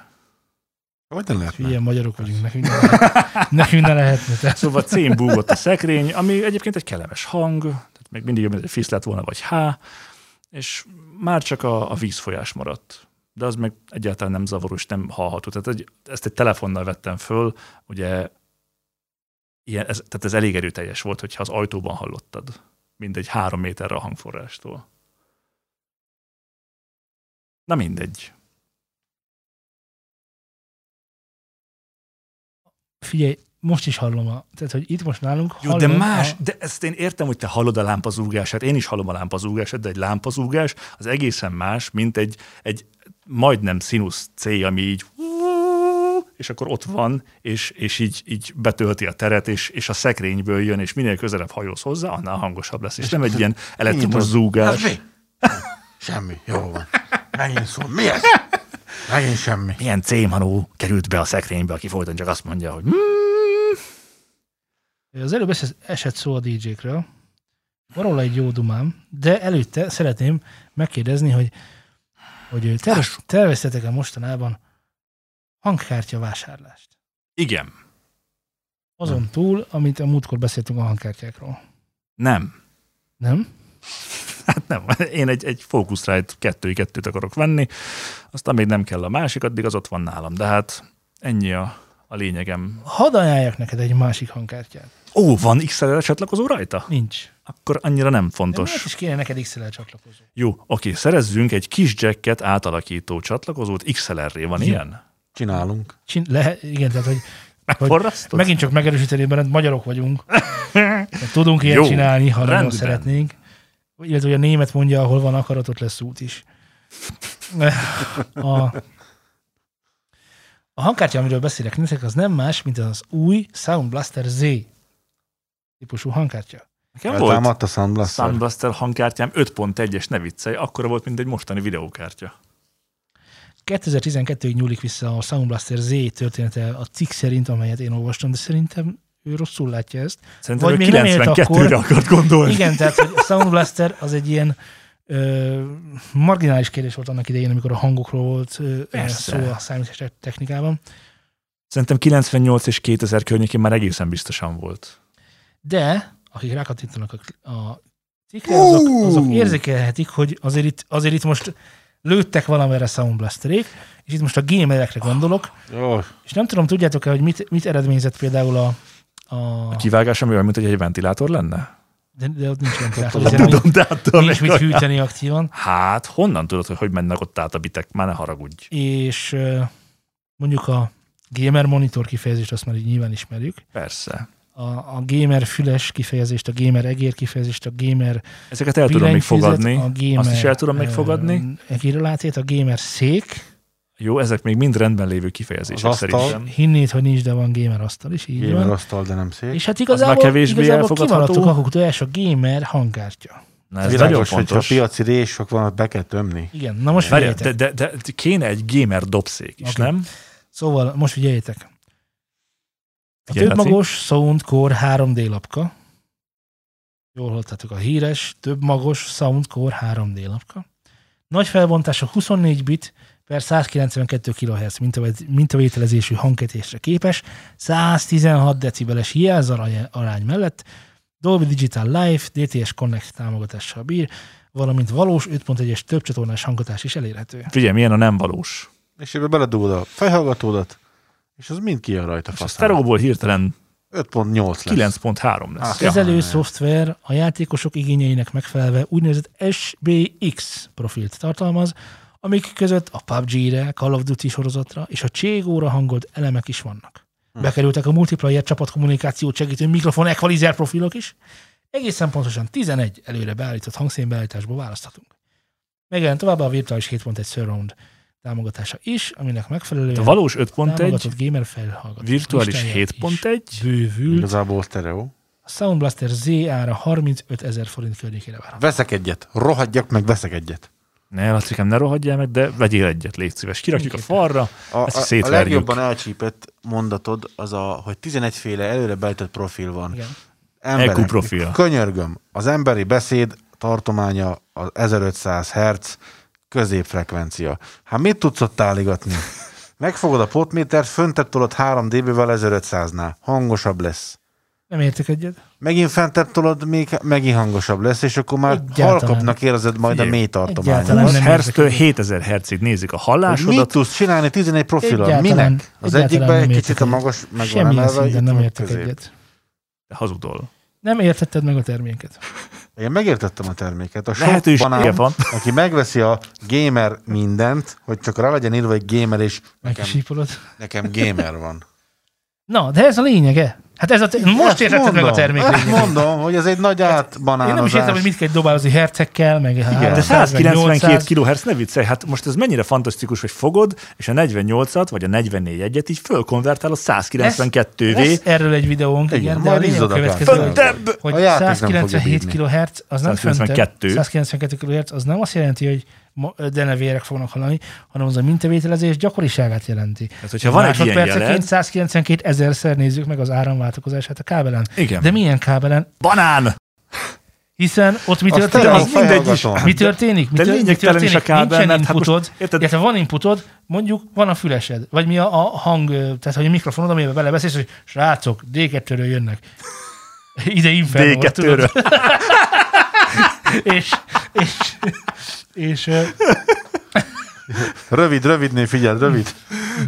Hogy ne lehetne? Ilyen magyarok vagyunk, nekünk ne, lehet, nekünk ne lehetne. Tehát. Szóval C-n búgott a szekrény, ami egyébként egy kellemes hang, tehát még mindig jobb, mint egy fisz lett volna, vagy H, és már csak a, a vízfolyás maradt. De az meg egyáltalán nem zavaró, és nem hallható. Tehát egy, ezt egy telefonnal vettem föl, ugye ilyen, ez, tehát ez elég erőteljes volt, hogyha az ajtóban hallottad, mindegy három méterre a hangforrástól. Na mindegy. Figyelj, most is hallom, a, tehát hogy itt most nálunk Jó, de más, A, de ezt én értem, hogy te hallod a lámpazúgását, én is hallom a lámpazúgását, de egy lámpazúgás az egészen más, mint egy, egy majdnem színusz C, ami így és akkor ott van, és, és így, így betölti a teret, és, és a szekrényből jön, és minél közelebb hajóz hozzá, annál hangosabb lesz. És nem egy ilyen elektromos zúgás. Mi? Semmi. Jó van. Megint szól. Mi ez? Megint semmi. Milyen C-manó került be a szekrénybe, aki folyton csak azt mondja, hogy az előbb esett szó a DJ-kről. Van róla egy jó dumám, de előtte szeretném megkérdezni, hogy, hogy tervez, terveztetek-e mostanában hangkártya vásárlást? igen, Azon túl, amit a múltkor beszéltünk a hangkártyákról. nem. Nem? Hát nem, én egy, egy Focusrite 2 kettőt akarok venni, aztán még nem kell a másik, addig az ott van nálam. De hát ennyi a, a lényegem. Hadd ajánljak neked egy másik hangkártyát. Ó, van XLR csatlakozó rajta? Nincs. Akkor annyira nem De fontos. miért is kéne neked XLR csatlakozó? Jó, oké, szerezzünk egy kis jacket átalakító csatlakozót, XLR-ré van Jó. ilyen? Csinálunk. Csin- lehet, igen, tehát hogy Megforrasztod? megint csak megerősíteni, mert magyarok vagyunk. Tudunk ilyet Jó, csinálni, ha nagyon rendben. szeretnénk. Illetve, hogy a német mondja, ahol van akarat, ott lesz út is. A, a hangkártya, amiről beszélek nektek, az nem más, mint az új Sound Blaster Z típusú hangkártya. Nekem volt Eltámadt a Sound Blaster. Soundbuster hangkártyám 5.1-es, ne viccelj, akkora volt, mint egy mostani videókártya. 2012-ig nyúlik vissza a Sound Blaster Z története a cikk szerint, amelyet én olvastam, de szerintem ő rosszul látja ezt. Szerintem Vagy még nem élt 92-re akkor. akart gondolni. Igen, tehát hogy a Sound Blaster az egy ilyen ö, marginális kérdés volt annak idején, amikor a hangokról volt ö, Persze. szó a számítás technikában. Szerintem 98 és 2000 környékén már egészen biztosan volt. De, akik rákattintanak a, a cikkre, azok, azok érzékelhetik, hogy azért itt, azért itt most lőttek valamire Sound Blasterék, és itt most a gamerekre gondolok, Jó, és nem tudom, tudjátok-e, hogy mit, mit eredményezett például a, a A kivágás, ami olyan, mint hogy egy ventilátor lenne? de, de ott nincs ventilátor, Tudom, ezért Tudom, de attól nincs mit olyan. hűteni aktívan, Hát, honnan tudod, hogy hogy mennek ott át a bitek? Már ne haragudj. és mondjuk a gamer monitor kifejezést azt már így nyilván ismerjük, Persze. A, a gamer füles kifejezést, a gamer egér kifejezést, a gamer Ezeket el tudom még fogadni. a gamer, Azt is el tudom még fogadni. A gamer szék, Jó, ezek még mind rendben lévő kifejezések Az asztal. szerintem. hinnéd, hogy nincs, de van gamer asztal is, így gamer van. asztal, de nem szép. És hát már igazából, kevésbé igazából kimaradtok a tojás a gamer hangkártya. Na, ez nagyon Világos, fontos. piaci résok van, be kell tömni. Igen, na most figyeljétek. de, de, de, kéne egy gamer dobszék is, Oké. nem? Szóval most figyeljétek. A Figyelj, többmagos Soundcore 3D lapka. Jól hallottátok a híres, többmagos Soundcore 3D lapka. Nagy felbontású 24 bit per 192 kHz mintavé- mintavételezésű hangketésre képes, 116 decibeles jelzarány arány mellett, Dolby Digital Live, DTS Connect támogatással bír, valamint valós 5.1-es többcsatornás hanghatás is elérhető. Figyelj, milyen a nem valós. És ebbe beledugod a fejhallgatódat, és az mind kijön rajta És a faszán. sztereóból hirtelen 5.8 lesz. 9.3 lesz. Ah. Kezelő Ja. szoftver a játékosok igényeinek megfelelve úgynevezett SBX profilt tartalmaz, amik között a PUBG-re, Call of Duty sorozatra és a Cségóra hangolt elemek is vannak. Hm. Bekerültek a multiplayer csapatkommunikációt segítő mikrofon equalizer profilok is. Egészen pontosan 11 előre beállított hangszínbeállításból választhatunk. Megjelent továbbá a virtuális 7.1 surround támogatása is, aminek megfelelően A valós 5.1, támogatott gamer felhallgató virtuális listája is 7.1, bővül, Igazából sztereó. a Sound Blaster Z ára 35 ezer forint környékére várható. Veszek egyet. Rohadjak meg, veszek egyet. ne, Lacikám, ne rohadjál meg, de vegyél egyet, légy szíves. Kirakjuk a falra, A, Ezt a, a szétverjük. legjobban elcsípett mondatod az a, hogy 11 féle előre beállított profil van. Igen. Emberek, EQ profil. Könyörgöm, az emberi beszéd tartománya az 1500 Hz középfrekvencia. Hát mit tudsz ott állígatni? Megfogod a potmétert, föntebb tolod 3 dB-vel 1500-nál. Hangosabb lesz. Nem értek egyet. Megint fentebb tolod, még megint hangosabb lesz, és akkor már Egyáltalán. halkabbnak érzed majd Figyelj, a mély nem hertztől érzek 7000 hertzig nézik a Hogy mit hallásodat. tudsz csinálni 11 profilon? Egyáltalán- Minek? Az egyáltalán egyikben egy kicsit a magas meg van emelve, nem értek közép. egyet. Hazudol. Nem értetted meg a terméket. Én megértettem a terméket. A sok banán, van. aki megveszi a gamer mindent, hogy csak rá legyen írva egy gamer, és nekem, nekem gamer van. Na, de ez a lényege. Hát ez a te- most értetted meg a termék lényegét. mondom, hogy ez egy nagy átbanánozás. Én nem is értem, hogy mit kell dobálni hercekkel, meg De 300, meg 192 800. kHz, ne viccelj, hát most ez mennyire fantasztikus, hogy fogod, és a 48-at, vagy a 44-et így fölkonvertálod 192V. Lesz erről egy videónk, igen, Igen, de a lényeg a következő, hogy- hogy A játék nem fogja 197 bírni. kHz az nem 192. föntebb, 192 kHz az nem azt jelenti, hogy denevérek fognak hallani, hanem az a mintavételezés gyakoriságát jelenti. Hát, hogyha van egy ilyen jeled, 192 ezerszer nézzük meg az áramváltakozását a kábelen. igen. De milyen kábelen? Banán! Hiszen ott mi Azt történik? az mindegy is. Mi történik? Mi, De tör- mi lényegtelen is a történik? kábel, Nincsen mert hát inputod, most- érted? van inputod, mondjuk van a fülesed, vagy mi a, a hang, tehát hogy a mikrofonod, amiben belebeszélsz, hogy srácok, D2-ről jönnek. Ide Inferno, tudod? D2-ről. és, és, és Rövid, rövidnél figyeld, rövid.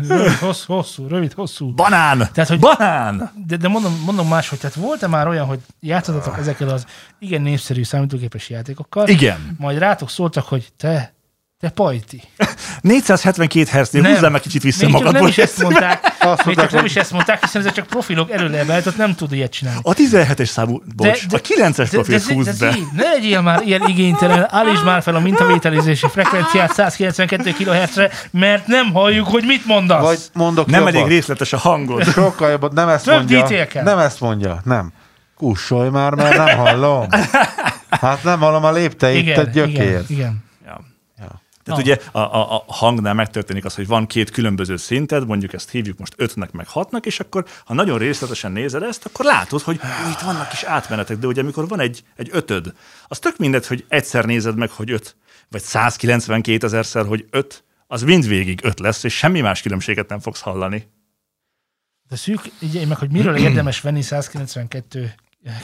rövid, hosszú, hosszú, rövid, hosszú. Banán! Tehát, hogy Banán! de, de mondom, mondom máshogy, tehát volt-e már olyan, hogy játszottatok ezekkel az igen népszerű számítógépes játékokkal, Igen. majd rátok szóltak, hogy te, te pajti. 472 Hz-nél Nem. húzzál meg kicsit vissza Még csak nem magadból. is ezt mondták, még mondták, csak nem is ezt mondták, hiszen ezek csak profilok előle beállított, nem tud ilyet csinálni. A 17-es számú, bocs, a 9-es profilt de, húzd de, be. de, ne legyél már ilyen igénytelen, állítsd már fel a mintavételezési frekvenciát 192 kHz-re, mert nem halljuk, hogy mit mondasz. Vagy mondok Nem jobbat. elég részletes a hangod. Sokkal jobbat, nem ezt Több mondja. detail kell. Nem ezt mondja, nem. Kussolj már, mert nem hallom. Hát nem hallom a lépteit, te igen, gyökér. igen, igen. Tehát Na. ugye a, a, a hangnál megtörténik az, hogy van két különböző szinted, mondjuk ezt hívjuk most ötnek meg hatnak, és akkor ha nagyon részletesen nézed ezt, akkor látod, hogy itt vannak kis átmenetek, de ugye amikor van egy, egy ötöd, az tök mindegy, hogy egyszer nézed meg, hogy öt, vagy 192 ezerszer, hogy öt, az mindvégig öt lesz, és semmi más különbséget nem fogsz hallani. De szűk, ugye, meg hogy miről érdemes venni 192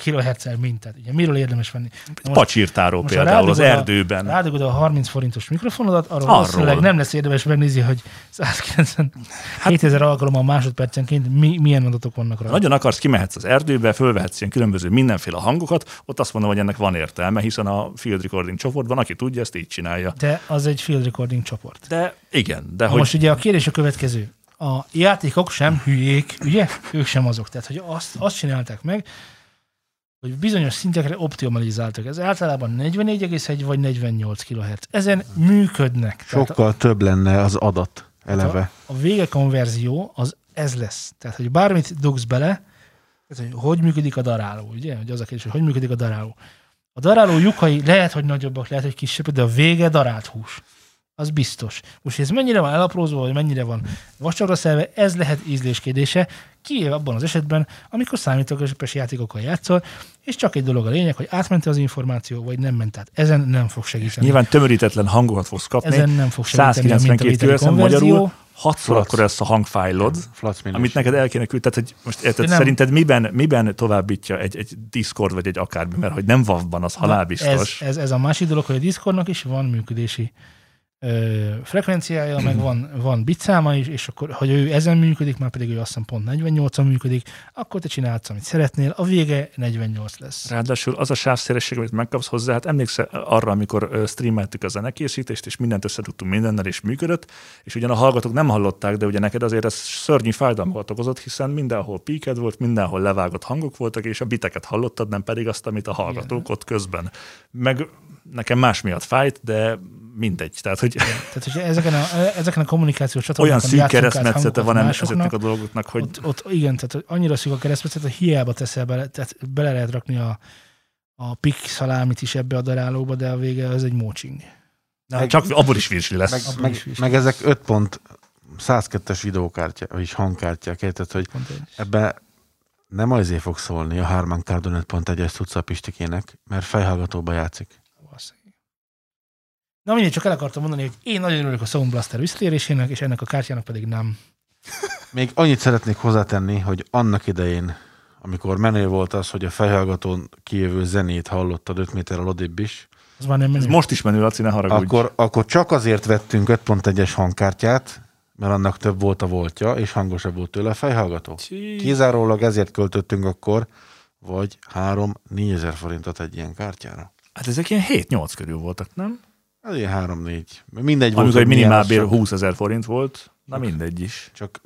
kHz mintát. Ugye, miről érdemes venni? Most Pacsírtáról most például az erdőben. Rádugod a 30 forintos mikrofonodat, arról, Arról. valószínűleg nem lesz érdemes megnézni, hogy 197 ezer alkalommal másodpercenként mi, milyen adatok vannak rajta. nagyon akarsz, kimehetsz az erdőbe, fölvehetsz ilyen különböző mindenféle hangokat, ott azt mondom, hogy ennek van értelme, hiszen a field recording csoportban, aki tudja, ezt így csinálja. De az egy field recording csoport. De igen, de Na hogy Most ugye a kérdés a következő. A játékok sem hülyék, ugye? Ők sem azok. Tehát, hogy azt, azt csinálták meg, hogy bizonyos szintekre optimalizáltak. Ez általában 44,1 vagy 48 kHz. Ezen működnek. Tehát Sokkal több lenne az adat eleve. a, a vége konverzió az ez lesz. Tehát, hogy bármit dugsz bele, tehát, hogy hogy működik a daráló, ugye? Hogy az a kérdés, hogy hogy működik a daráló. A daráló lyukai lehet, hogy nagyobbak, lehet, hogy kisebbek, de a vége darált hús. Az biztos. Most ez mennyire van elaprózva, vagy mennyire van vastagra szelve, ez lehet ízlés kérdése, kivéve abban az esetben, amikor számítógépes játékokkal játszol, és csak egy dolog a lényeg, hogy átment az információ, vagy nem ment át. Ezen nem fog segíteni. nyilván tömörítetlen hangokat fogsz kapni. Ezen nem fog segíteni a 192 mintavételi kHz konverzió. magyarul, hatszor akkor lesz a hangfájlod, amit neked el kéne küldeni. Tehát, hogy most érted, Nem. szerinted miben, miben továbbítja egy, egy Discord vagy egy akármi, mert hogy nem WAV-ban, az halálbiztos. Ez, ez, ez a másik dolog, hogy a Discordnak is van működési ö, frekvenciája, meg van, van bitszáma is, és akkor, hogy ő ezen működik, már pedig ő azt hiszem pont 48-on működik, akkor te csinálsz, amit szeretnél, a vége 48 lesz. Ráadásul az a sávszélesség, amit megkapsz hozzá, hát emlékszel arra, amikor streameltük a zenekészítést, és mindent összetudtunk mindennel, és működött, és ugyan a hallgatók nem hallották, de ugye neked azért ez szörnyű fájdalmakat okozott, hiszen mindenhol píked volt, mindenhol levágott hangok voltak, és a biteket hallottad, nem pedig azt, amit a hallgatók ott közben. Meg nekem más miatt fájt, de mindegy. Tehát, hogy Tehát, hogy ezeken a, ezeken a kommunikációs olyan csatornákon szűk játszunk át keresztmetszete van ezeknek a dolgoknak, hogy ott, ott, igen, tehát annyira szűk a keresztmetszet, hogy hiába teszel bele, tehát bele lehet rakni a, a pik szalámit is ebbe a darálóba, de a vége az egy mócsing. Na, csak abból is virsli lesz. meg, meg, is meg ezek 5 pont 102-es videókártya, vagyis hangkártyák, érted, hogy ebbe nem azért fog szólni a Harman Kardon 5.1-es cucca a Pistikének, mert fejhallgatóba játszik. Na mindegy, csak el akartam mondani, hogy én nagyon örülök a Sound Blaster visszatérésének, és ennek a kártyának pedig nem. Még annyit szeretnék hozzátenni, hogy annak idején, amikor menő volt az, hogy a fejhallgatón kijövő zenét hallottad 5 méterrel odébb is, Az már nem menő. Ez most is menő, Laci, ne haragudj. akkor, akkor csak azért vettünk 5.1-es hangkártyát, mert annak több volt a voltja, és hangosabb volt tőle a fejhallgató. Kizárólag ezért költöttünk akkor, vagy 3-4 ezer forintot egy ilyen kártyára. Hát ezek ilyen 7-8 körül voltak, nem? Ez ilyen 3-4. Mindegy volt, Amikor egy minimálbér csak, 20 ezer forint volt, na mindegy is. csak,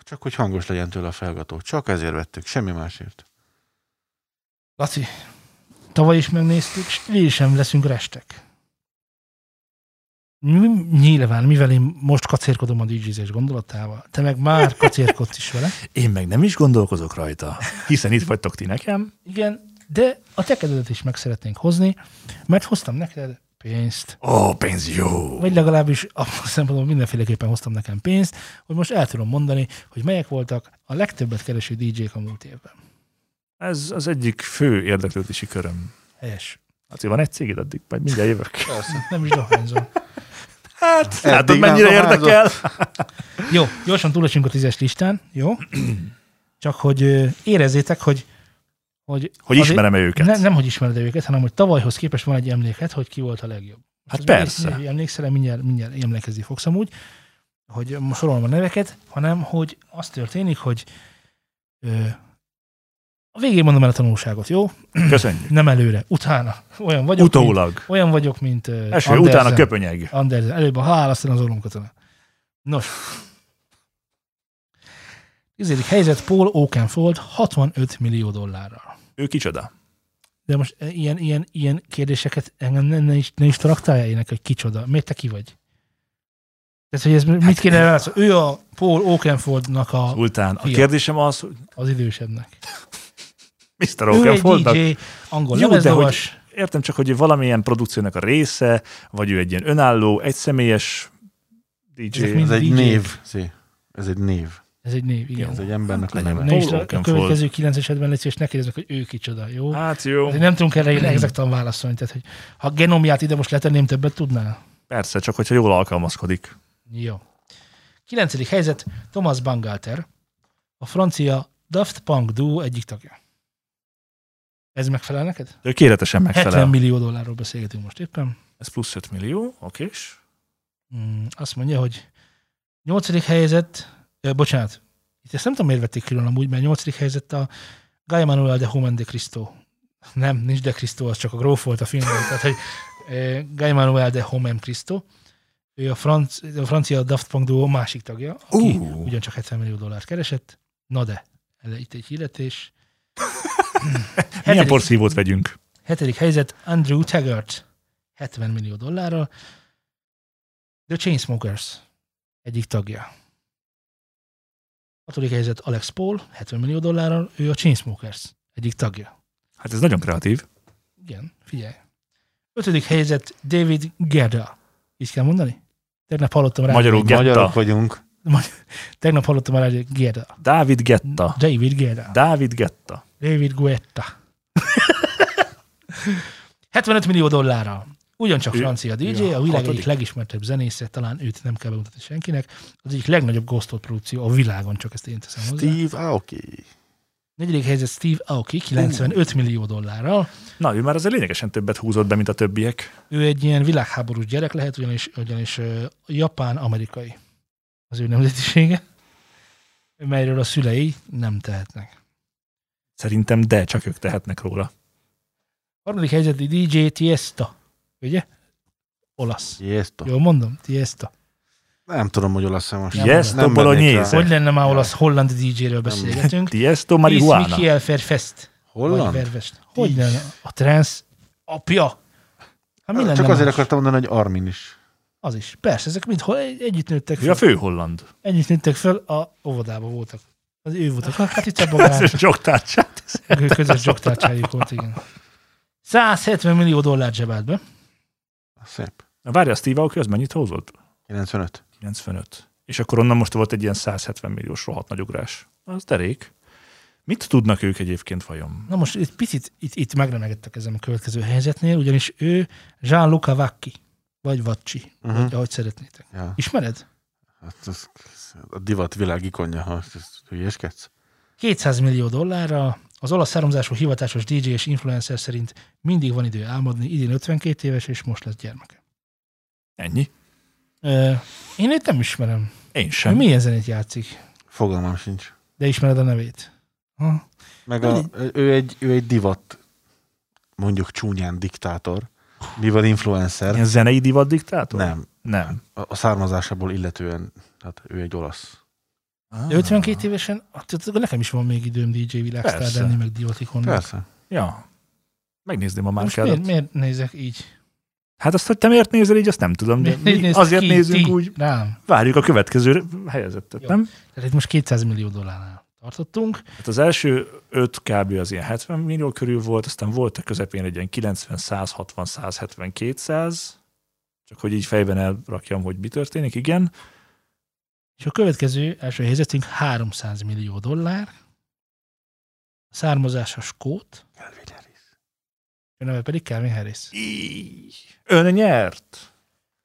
csak hogy hangos legyen tőle a fejhallgató. Csak ezért vettük, semmi másért. Laci, tavaly is megnéztük, és mi sem leszünk restek. Mi- Nyilván, mivel én most kacérkodom a DJZ-es gondolatával, te meg már kacérkodsz is vele. Én meg nem is gondolkozok rajta, hiszen itt vagytok ti nekem. Igen, de a tekededet is meg szeretnénk hozni, mert hoztam neked pénzt. Ó, pénz jó! Vagy legalábbis a szempontból mindenféleképpen hoztam nekem pénzt, hogy most el tudom mondani, hogy melyek voltak a legtöbbet kereső DJ-k a múlt évben. Ez az egyik fő érdeklődési köröm. Helyes. Laci, van egy céged addig, majd mindjárt jövök. Nem is dohányzom. Hát, látod, Eddig nem mennyire érdekel? Jó, gyorsan túlesünk a tízes listán, jó? Csak hogy érezzétek, hogy hogy, Hogy ismerem-e őket? Ne, nem, hogy ismered őket, hanem hogy tavalyhoz képest van egy emléket, hogy ki volt a legjobb. Hát persze. hogy Emlékszel, mindjárt, mindjárt emlékezni fogsz amúgy, hogy most sorolom a neveket, hanem hogy az történik, hogy ö, a végén mondom el a tanulságot, jó? Köszönjük. Nem előre, utána. Olyan vagyok, mint, Utólag. olyan vagyok, mint Eső, Andersen. utána köpönyeg. Andersen. Előbb a hál, aztán az orromkatona. Nos. Tizedik helyzet Paul Oakenfold 65 millió dollárral. Ő kicsoda? De most ilyen, ilyen, ilyen kérdéseket engem ne, ne, is, ne is traktálja ének, hogy kicsoda. Miért te ki vagy? Tehát, hogy ez Hát, mit kéne válaszolni? Ő a Paul Oakenfoldnak a, Sultán, a kérdésem az, hogy az idősebbnek. Mr. Ő egy DJ, angol Jó, de lemezlovas. értem csak, hogy valamilyen produkciónak a része, vagy ő egy ilyen önálló, egyszemélyes DJ. Ez egy név. Ez egy név. Ez egy név, igen. Ez egy embernek a legyen neve. Ne is a következő kilenc esetben légy szíves, ne kérdezz meg, hogy ő kicsoda, jó? Hát jó, Hát nem tudunk erre exaktan válaszolni. Tehát, hogy ha genomját ide most letenném, többet tudnál? persze, csak hogyha jól alkalmazkodik. Jó. Kilencedik helyzet, Thomas Bangalter. a francia Daft Punk duo egyik tagja. Ez megfelel neked? Kéretesen 70 megfelel. millió dollárról beszélgetünk most éppen. Ez plusz 5 millió, okés. Mm, azt mondja, hogy nyolcadik helyzet, ö, bocsánat, itt ezt nem tudom, miért vették külön amúgy, mert nyolcadik helyzet a Guy Manuel de Homen de Cristo. Nem, nincs de Cristo, az csak a gróf volt a filmben. Tehát, hogy ö, Guy Manuel de Homen Cristo. Ő a, franc, a francia Daft Punk duo másik tagja, aki Ú. ugyancsak 70 millió dollárt keresett. Na de, ez itt egy hirdetés. Milyen Hetedik- porszívót vegyünk? Hetedik helyzet Andrew Taggart 70 millió dollárral. The Chainsmokers egyik tagja. Hatodik helyzet Alex Paul 70 millió dollárral, ő a Chainsmokers egyik tagja. Hát ez nagyon kreatív. Igen, figyelj. Ötödik helyzet David Gerda. Így kell mondani? Tegnap hallottam rá. Magyarul Getta. Magyarok vagyunk. Tegnap hallottam rá, hogy Gerda. Dávid Getta. David Gerda. Dávid Getta. David Guetta. 75 millió dollárra. Ugyancsak Ő- francia DJ, ő a világ hatodik. egyik legismertebb zenésze, talán őt nem kell bemutatni senkinek. Az egyik legnagyobb ghostot produkció a világon, csak ezt én teszem hozzá. Steve Aoki. Negyedik helyzet Steve Aoki, 95 millió dollárral. Na, ő már azért lényegesen többet húzott be, mint a többiek. Ő egy ilyen világháborús gyerek lehet, ugyanis, ugyanis ö, japán-amerikai az ő nemzetisége, melyről a szülei nem tehetnek. Szerintem de, csak ők tehetnek róla. Harmadik helyzet DJ Tiesto, ugye? Olasz. Tiesto. Jól mondom? Tiesto. Nem tudom, hogy olasz most. Tiesto bolognese. Hogy lenne már olasz holland DJ-ről beszélgetünk? Tiesto marihuana. Mikiel Verfest. Holland? Vervest. Hogy lenne? A trans apja. Hát mi lenne Csak azért más? akartam mondani, hogy Armin is. Az is. Persze, ezek mind együtt nőttek Ő fel. a fő holland. Együtt nőttek fel, a óvodában voltak. Az ő voltak. Hát itt a Ez a zsogtárcsát. közös zsogtárcsájuk volt, igen. 170 millió dollár zsebelt be. Szép. Na várj, a Steve Aoki az mennyit hozott? 95. 95. És akkor onnan most volt egy ilyen 170 milliós rohadt nagy ugrás. Az derék. Mit tudnak ők egyébként vajon? Na most egy picit itt, itt megremegedtek ezen a következő helyzetnél, ugyanis ő Gianluca Vacchi, vagy Vacci, Mhm. vagy ahogy szeretnétek. Ja. Ismered? Hát ez, a divat világ ikonja, ha ezt hülyeskedsz. 200 millió dollárra az olasz származású hivatásos DJ és influencer szerint mindig van idő álmodni, idén 52 éves, és most lesz gyermeke. Ennyi? Ö, én őt nem ismerem. Én Ő sem. milyen zenét játszik? Fogalmam sincs. De ismered a nevét? Ha? Meg a, ő, egy, ő egy divat, mondjuk csúnyán diktátor. Mivel influencer. Ilyen zenei divat diktátor? Nem. Nem. A, a származásából illetően, hát ő egy olasz. Ah. De 52 évesen, hát nekem is van még időm DJ világsztár lenni, meg divatikon. Persze. Ja. Megnézném a márkádat. miért, miért nézek így? Hát azt, hogy te miért nézel így, azt nem tudom, de mi azért ki, nézünk ti? úgy, Rám. várjuk a következő helyezettet, Jó. nem? Tehát itt most 200 millió dollárnál tartottunk. Hát az első öt kb. az ilyen 70 millió körül volt, aztán volt a közepén egy ilyen 90, 160, 170, 200, csak hogy így fejben elrakjam, hogy mi történik, igen. És a következő első helyzetünk 300 millió dollár. Származása Skót, a neve pedig Calvin Harris. Így. Ön nyert.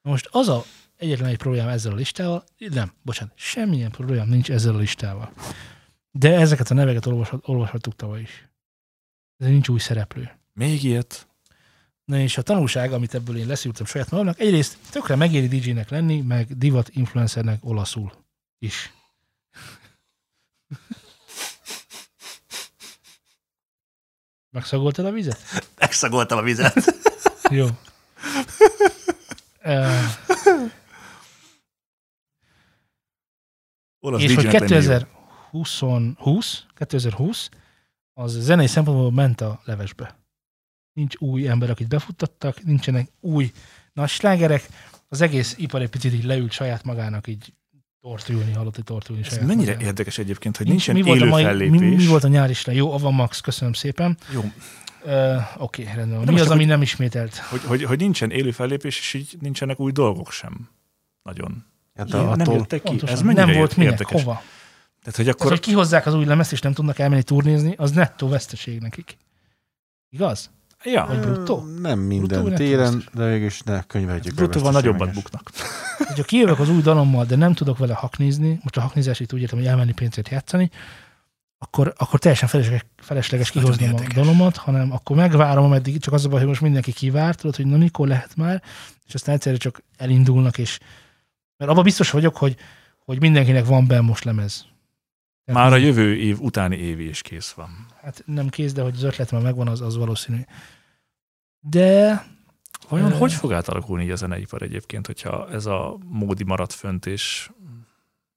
Most az a egyetlen egy problémám ezzel a listával, nem, bocsánat, semmilyen problémám nincs ezzel a listával. De ezeket a neveket olvashat, olvashattuk tavaly is. Ez nincs új szereplő. Még ilyet. Na és a tanulság, amit ebből én leszűrtem saját magamnak, egyrészt tökre megéri DJ-nek lenni, meg divat influencernek olaszul is. Megszagoltad a vizet? Megszagoltam a vizet. Jó. Uh, Olasz és hogy DJ-nek lenni jó. 2020, 20, 2020 az zenei szempontból ment a levesbe. Nincs új ember, akit befuttattak, nincsenek új nagy slágerek, az egész ipar egy picit így leült saját magának így tortulni, hallott tortulni Ez saját mennyire magának. érdekes egyébként, hogy Nincs- nincsen mi volt a élő mai, fellépés. mi, mi, volt a nyári slá? Jó, Ava Max, köszönöm szépen. Jó, Uh, Oké, okay, rendben. De Mi az, csak, ami nem ismételt? hogy, hogy, hogy nincsen élő fellépés, és így nincsenek új dolgok sem. Nagyon. Hát Igen, nem jöttek ki. Pontosan. Ez mennyire nem volt minek, érdekes. hova? Tehát, hogy akkor hogy kihozzák az új lemezt, és nem tudnak elmenni turnézni, az nettó veszteség nekik. Igaz? Ja, Vagy bruttó? Nem minden Bruttó, téren, de végülis ne könyveljük. el bruttóval nagyobbat buknak. Hogyha kijövök az új dalommal, de nem tudok vele haknézni, most a haknézás itt úgy értem, hogy elmenni pénzért játszani, akkor, akkor teljesen felesleges, felesleges kihoznom a dalomat, hanem akkor megvárom, ameddig csak az a baj, hogy most mindenki kivár, tudod, hogy na mikor lehet már, és aztán egyszerre csak elindulnak, és mert abban biztos vagyok, hogy, hogy mindenkinek van benne most lemez. Már a jövő év utáni évi is kész van. Hát nem kész, de hogy az ötlet már megvan, az, az valószínű. De Vajon Ö- hogy fog átalakulni így a zeneipar egyébként, hogyha ez a módi marad fönt, és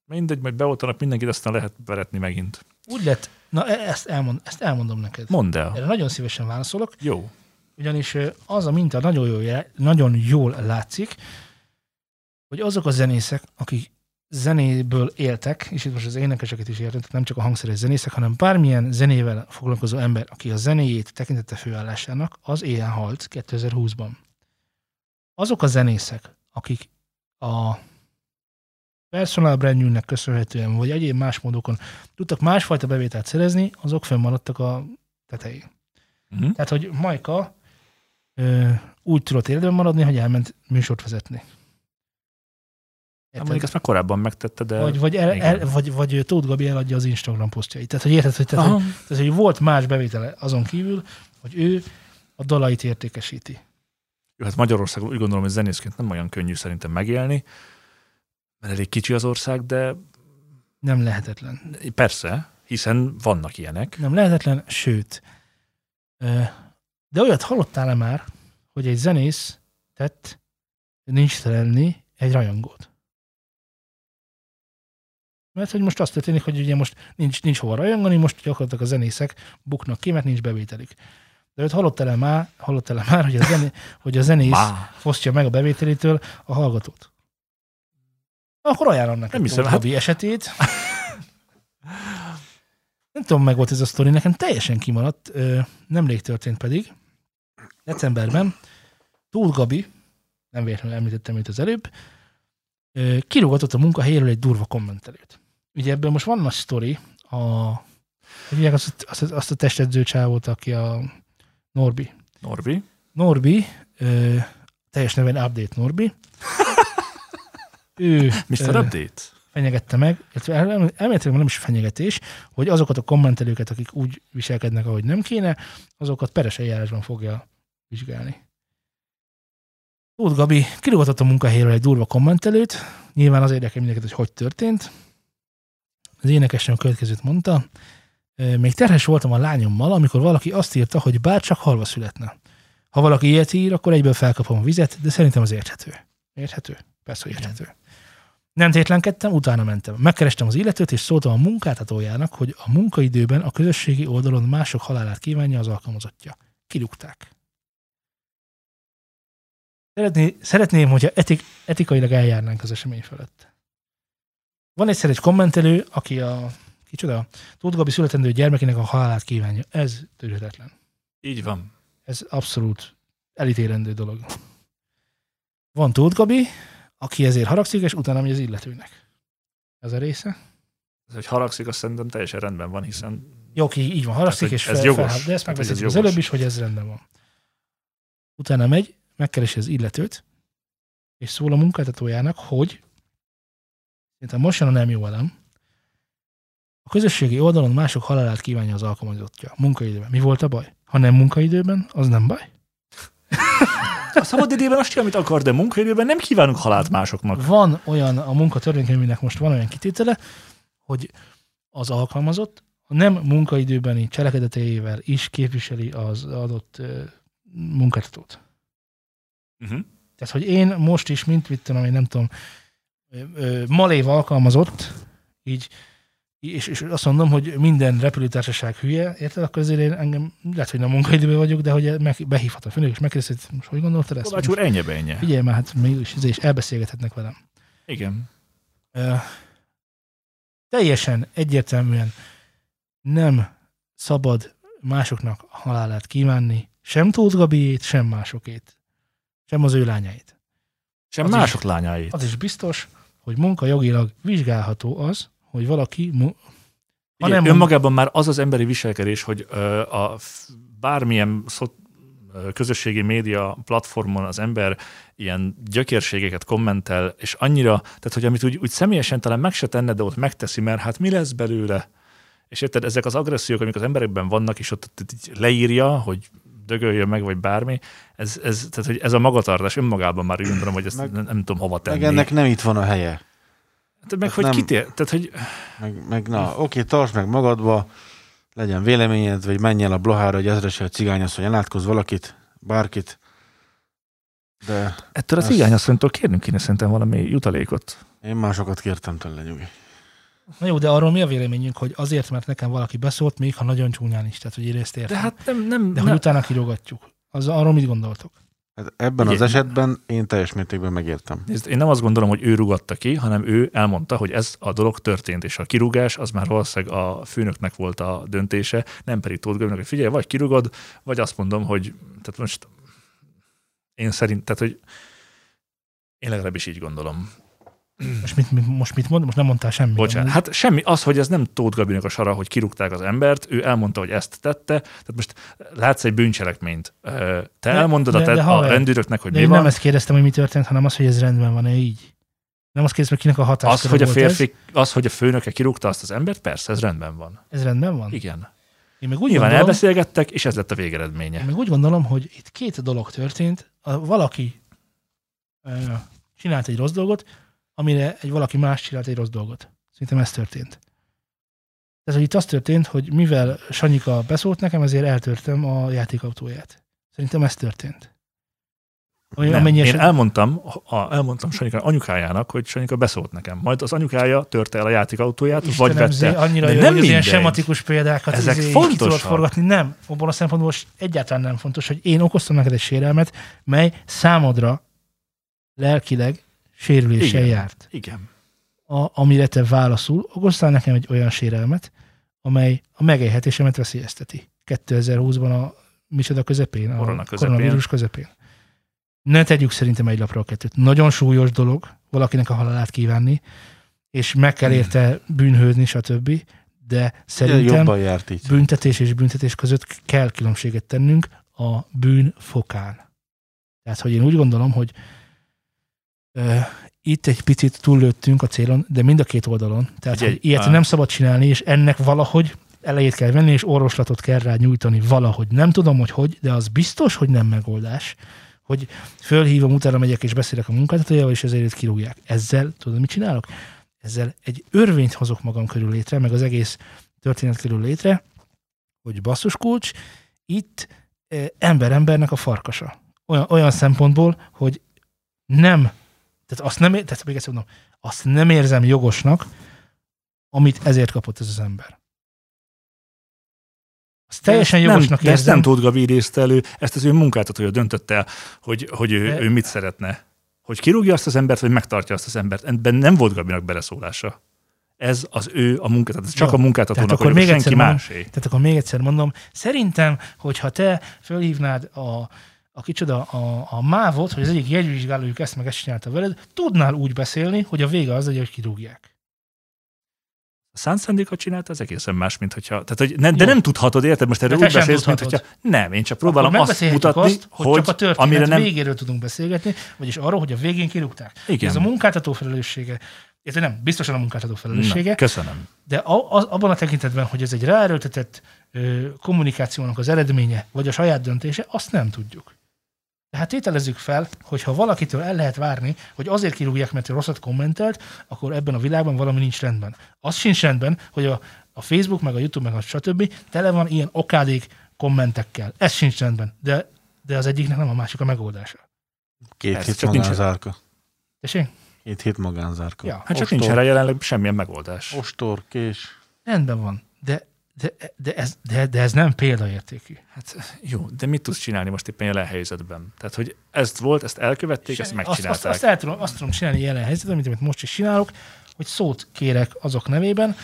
mindegy, majd beoltanak mindenkit, aztán lehet veretni megint. úgy lett, na e- ezt, elmond, ezt elmondom neked. Mondd el. Erre nagyon szívesen válaszolok. Jó. Ugyanis az a minta nagyon jól, nagyon jól látszik, hogy azok a zenészek, akik zenéből éltek, és itt most az énekeseket is értem, nem csak a hangszeres zenészek, hanem bármilyen zenével foglalkozó ember, aki a zenéjét tekintette főállásának, az éhen halt 2020-ban. Azok a zenészek, akik a personal brandjüknek köszönhetően, vagy egyéb más módokon tudtak másfajta bevételt szerezni, azok fennmaradtak a tetején. Uh-huh. Tehát, hogy Majka ö, úgy tudott életben maradni, hogy elment műsort vezetni. Hát mondjuk ezt már korábban megtette, de... Vagy, vagy, el, el, vagy, vagy Tóth Gabi eladja az Instagram posztjait. Tehát, hogy érted, hogy, tehát, hogy, tehát, hogy volt más bevétele azon kívül, hogy ő a dalait értékesíti. Jó, hát Magyarországon úgy gondolom, hogy zenészként nem olyan könnyű szerintem megélni, mert elég kicsi az ország, de Nem lehetetlen. persze, hiszen vannak ilyenek. Nem lehetetlen, sőt. De olyat hallottál-e már, hogy egy zenész tett nincs lenni egy rajongót? Mert hogy most az történik, hogy ugye most nincs, nincs hova rajongani, most gyakorlatilag a zenészek buknak ki, mert nincs bevételük. De őt hallottál-e már, hallottál már hogy, a zené, hogy a zenész Má. fosztja meg a bevételétől a hallgatót? Akkor ajánlom neked Nem hiszem, hát- esetét. Nem tudom, meg volt ez a sztori, nekem teljesen kimaradt, nemrég történt pedig, decemberben, Tóth Gabi, nem véletlenül említettem őt az előbb, kirúgatott a munkahelyéről egy durva kommentelőt. Ugye ebben most van nagy sztori, a, hívják azt, azt, azt a testedző csávót, aki a Norbi. Norbi. Norbi, ö, teljes neven Update Norbi, ő Mr. ö, Update. fenyegette meg, illetve el- el- elméletileg nem is fenyegetés, hogy azokat a kommentelőket, akik úgy viselkednek, ahogy nem kéne, azokat peres eljárásban fogja vizsgálni. Tóth Gabi kirúgatott a munkahelyről egy durva kommentelőt, nyilván az érdekel mindenkit, hogy hogy történt. Az énekesnő a következőt mondta, "Ö, még terhes voltam a lányommal, amikor valaki azt írta, hogy bár csak halva születne. Ha valaki ilyet ír, akkor egyből felkapom a vizet, de szerintem az érthető. Érthető? Persze, hogy érthető. Nem tétlenkedtem, utána mentem. Megkerestem az illetőt, és szóltam a munkáltatójának, hogy a munkaidőben a közösségi oldalon mások halálát kívánja az alkalmazottja. Kirúgták. Szeretné, szeretném, hogyha etik, etikailag eljárnánk az esemény felett. Van egyszer egy kommentelő, aki a kicsoda, Tóth Gabi születendő gyermekének a halálát kívánja. Ez tűrhetetlen. Így van. Ez abszolút elítélendő dolog. Van Tóth Gabi, aki ezért haragszik, és utána megy az illetőnek. Ez a része. Ez, hogy haragszik, azt szerintem teljesen rendben van, hiszen Jó, ki így van, haragszik, Tehát, és ez fel, jogos. felháb- de ezt megbeszéltük az előbb is, hogy ez rendben van. Utána megy, megkeresi az illetőt, és szól a munkáltatójának, hogy szerintem most jön a nem jó velem, a közösségi oldalon mások halálát kívánja az alkalmazottja munkaidőben. Mi volt a baj? Ha nem munkaidőben, az nem baj. a szabad időben azt csinál, amit akar, de munkaidőben nem kívánunk halált másoknak. Van olyan, a munkatörvénykönyvének most van olyan kitétele, hogy az alkalmazott a nem munkaidőbeni cselekedeteivel is képviseli az adott munkáltatót. Uh-huh. Tehát, hogy én most is, mint mit tudom, én nem tudom, malév alkalmazott, így, és, és azt mondom, hogy minden repülőtársaság hülye, érted? Akkor azért én engem, lehet, hogy nem munkaidőben vagyok, de hogy meg, behívhat a főnök, és megkérdezi, hogy most hogy gondoltad ezt? Kovács úr, ennyi ennyi. Figyelj már, hát mégis, és elbeszélgethetnek velem. Igen. Ö, teljesen egyértelműen nem szabad másoknak halálát kívánni, sem Tóth Gabiét, sem másokét, sem az ő lányait. Sem Az mások lányáit. Az is biztos, hogy munkajogilag vizsgálható az, hogy valaki, mu- Ha nem önmagában már az az emberi viselkedés, hogy ö, a bármilyen szot, közösségi média platformon az ember ilyen gyökérségeket kommentel, és annyira, tehát hogy amit úgy, úgy személyesen talán meg se tenne, de ott megteszi, mert hát mi lesz belőle? És érted, ezek az agressziók, amik az emberekben vannak, és ott, ott így leírja, hogy dögöljön meg, vagy bármi, ez, ez, tehát, hogy ez a magatartás önmagában már úgy gondolom, hogy ezt Meg- nem, nem tudom hova tenni. Meg ennek nem itt van a helye. Hát meg ez hogy nem- kitér, tehát hogy Meg, meg na, oké, tartsd meg magadba, legyen véleményed, vagy menj el a blohára, hogy ezres egy cigányasszony elátkoz valakit, bárkit. De ettől a Ez- cigányasszonytól kérnünk kéne szerintem valami jutalékot. én másokat kértem tőle, nyugi. Na jó, de arról mi a véleményünk, hogy azért, mert nekem valaki beszólt, még ha nagyon csúnyán is, tehát hogy én ezt értem. De hát nem, nem, de hogy nem. utána kirogatjuk. Az, arról mit gondoltok? Hát ebben az Igen. esetben én teljes mértékben megértem. Nézd, én nem azt gondolom, hogy ő rugatta ki, hanem ő elmondta, hogy ez a dolog történt, és a kirúgás az már valószínűleg a főnöknek volt a döntése, nem pedig Tóth Gabrielnek, hogy figyelj, vagy kirugod, vagy azt mondom, hogy tehát most én szerint, tehát hogy én legalábbis így gondolom. Most mit, mit, most mit mond? Most nem mondtál semmit. Bocsánat, amúgy. hát semmi, az, hogy ez nem Tóth Gabinek a sara, hogy kirúgták az embert, ő elmondta, hogy ezt tette, tehát most látsz egy bűncselekményt. Te De- elmondod a, de- te, de a haver, rendőröknek, hogy De mi én van, nem ezt kérdeztem, hogy mi történt, hanem az, hogy ez rendben van-e így. Nem azt kérdeztem, hogy kinek a hatás. az, hogy a férfi, az, hogy a főnöke kirúgta azt az embert, persze, ez rendben van. Ez, ez rendben van? Igen. Én meg úgy Nyilván gondolom, elbeszélgettek, és ez lett a végeredménye. Én meg úgy gondolom, hogy itt két dolog történt. A, valaki ö, csinált egy rossz dolgot, amire egy valaki más csinált egy rossz dolgot. Szerintem ez történt. Tehát, hogy itt az történt, hogy mivel Sanyika beszólt nekem, ezért eltörtem a játékautóját. Szerintem ez történt. Ami- Nem, én eset- elmondtam, a, elmondtam Sanyika anyukájának, hogy Sanyika beszólt nekem. Majd az anyukája törte el a játékautóját, vagy Istenem, Zé, vette. annyira De jó, nem hogy az ilyen sematikus példákat Ezek izé, fontosak. ki tudod forgatni. Nem, abból a szempontból most egyáltalán nem fontos, hogy én okoztam neked egy sérelmet, mely számodra lelkileg sérüléssel Igen. járt. Igen. A, amire te válaszul, okoztál nekem egy olyan sérelmet, amely a megélhetésemet veszélyezteti. 2020-ban a micsoda közepén, a Korona közepén. koronavírus közepén. Ne tegyük szerintem egy lapra a kettőt. Nagyon súlyos dolog valakinek a halálát kívánni, és meg kell érte bűnhődni, stb. De szerintem jobban járt így. büntetés és büntetés között kell különbséget tennünk a bűn fokán. Tehát, hogy én úgy gondolom, hogy itt egy picit túllőttünk a célon, de mind a két oldalon. Tehát, Ugye, hogy ilyet á. nem szabad csinálni, és ennek valahogy elejét kell venni, és orvoslatot kell rá nyújtani valahogy. Nem tudom, hogy hogy, de az biztos, hogy nem megoldás, hogy fölhívom, utána megyek és beszélek a munkáltatójával, és ezért kirúgják. Ezzel, tudod, mit csinálok? Ezzel egy örvényt hozok magam körül létre, meg az egész történet körül létre, hogy basszus kulcs, itt eh, ember-embernek a farkasa. Olyan, olyan szempontból, hogy nem, tehát azt nem, tehát még egyszer mondom, azt nem érzem jogosnak, amit ezért kapott ez az ember. Azt teljesen jogosnak nem, de ezt érzem. nem Tóth Gabi idézte elő, ezt az ő munkáltatója döntötte el, hogy, hogy ő, De- ő mit szeretne. Hogy kirúgja azt az embert, vagy megtartja azt az embert. Ebben nem volt Gabinak beleszólása. Ez az ő a munkáltató, ez csak Jó, a munkáltatónak, tehát akkor még senki mondom, másé. Tehát akkor még egyszer mondom, szerintem, hogyha te fölhívnád a, a kicsoda, a, a mávot, hogy az egyik jegyvizsgálójuk ezt meg ezt csinálta veled, tudnál úgy beszélni, hogy a vége az hogy kirúgják. A szánt szándékot csinálta, az egészen más, mint hogyha... Tehát, hogy ne, de nem tudhatod, érted? Most erről úgy beszélsz, mint hogyha... Nem, én csak próbálom azt mutatni, azt, hogy, hogy csak a történet amire nem... végéről tudunk beszélgetni, vagyis arról, hogy a végén kirúgták. Igen. Ez a munkáltató felelőssége. Érted, nem, biztosan a munkáltató felelőssége, Na, köszönöm. de a, az, abban a tekintetben, hogy ez egy ráerőltetett ö, kommunikációnak az eredménye, vagy a saját döntése, azt nem tudjuk. Tehát tételezzük fel, hogy ha valakitől el lehet várni, hogy azért kirúgják, mert ő rosszat kommentelt, akkor ebben a világban valami nincs rendben. Az sincs rendben, hogy a, a Facebook, meg a YouTube, meg a stb. tele van ilyen okádék kommentekkel. Ez sincs rendben. De, de az egyiknek nem a másik a megoldása. Két Persze, hét csak nincs- magánzárka. Tessék? Két hét magánzárka. Ja. Hát csak nincs erre jelenleg semmilyen megoldás. Ostor, kés. Rendben van. De, de, de, ez, de, de ez nem példaértékű. Hát jó, de mit tudsz csinálni most éppen jelen helyzetben? Tehát, hogy ezt volt, ezt elkövették, ezt azt, azt, megcsinálták. azt, el tudom, azt tudom csinálni jelen helyzetben, mint amit most is csinálok, hogy szót kérek azok nevében,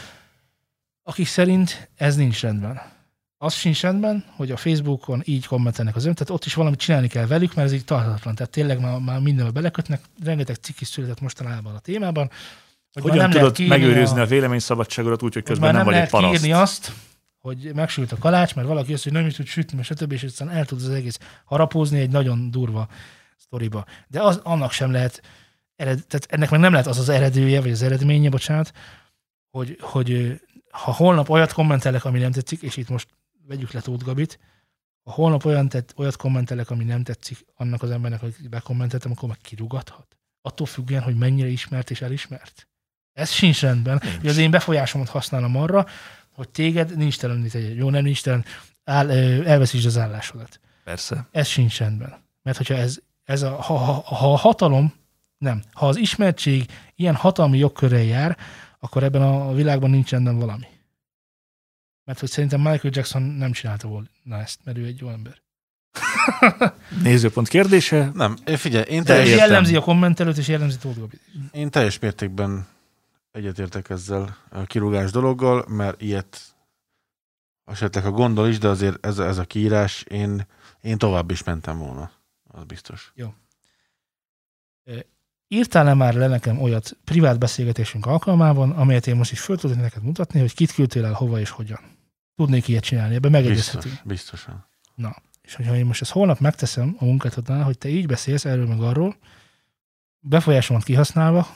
akik szerint ez nincs rendben. Az sincs rendben, hogy a Facebookon így kommentelnek az ön, tehát ott is valamit csinálni kell velük, mert ez így tarthatatlan. Tehát tényleg már, már mindenbe belekötnek, rengeteg cikk is született mostanában a témában. Hogy Hogyan nem tudod megőrizni a, a véleményszabadságodat úgy, hogy közben nem, nem vagy egy paraszt? kiírni azt, hogy megsült a kalács, mert valaki azt, hogy nem is tud sütni, stb. és aztán el tud az egész harapózni egy nagyon durva sztoriba. De az, annak sem lehet, ered, tehát ennek meg nem lehet az az eredője, vagy az eredménye, bocsánat, hogy, hogy ha holnap olyat kommentelek, ami nem tetszik, és itt most vegyük le Tóth Gabit, ha holnap olyan tett, olyat kommentelek, ami nem tetszik annak az embernek, akit bekommenteltem, akkor meg kirugathat. Attól függően, hogy mennyire ismert és elismert. Ez sincs rendben. Nincs. Hogy az én befolyásomat használom arra, hogy téged nincs telenít egy jó, nem nincs telen, áll, elveszítsd az állásodat. Persze. Ez sincs rendben. Mert hogyha ez, ez a, ha, ha, ha a hatalom, nem, ha az ismertség ilyen hatalmi jogkörrel jár, akkor ebben a világban nincs rendben valami. Mert hogy szerintem Michael Jackson nem csinálta volna ezt, mert ő egy jó ember. Nézőpont kérdése. Nem, én figyelj, én De teljes, ez értem. jellemzi a kommentelőt, és jellemzi Tóth Gabit. én teljes mértékben egyetértek ezzel a kirúgás dologgal, mert ilyet esetleg a gondol is, de azért ez, a- ez a kiírás, én, én tovább is mentem volna. Az biztos. Írtál-e már le nekem olyat privát beszélgetésünk alkalmában, amelyet én most is föl tudnék neked mutatni, hogy kit küldtél el, hova és hogyan? Tudnék ilyet csinálni, ebben megegyezhetünk. Biztos, biztosan. És hogyha én most ezt holnap megteszem a munkátodnál, hogy te így beszélsz erről meg arról, befolyásomat kihasználva,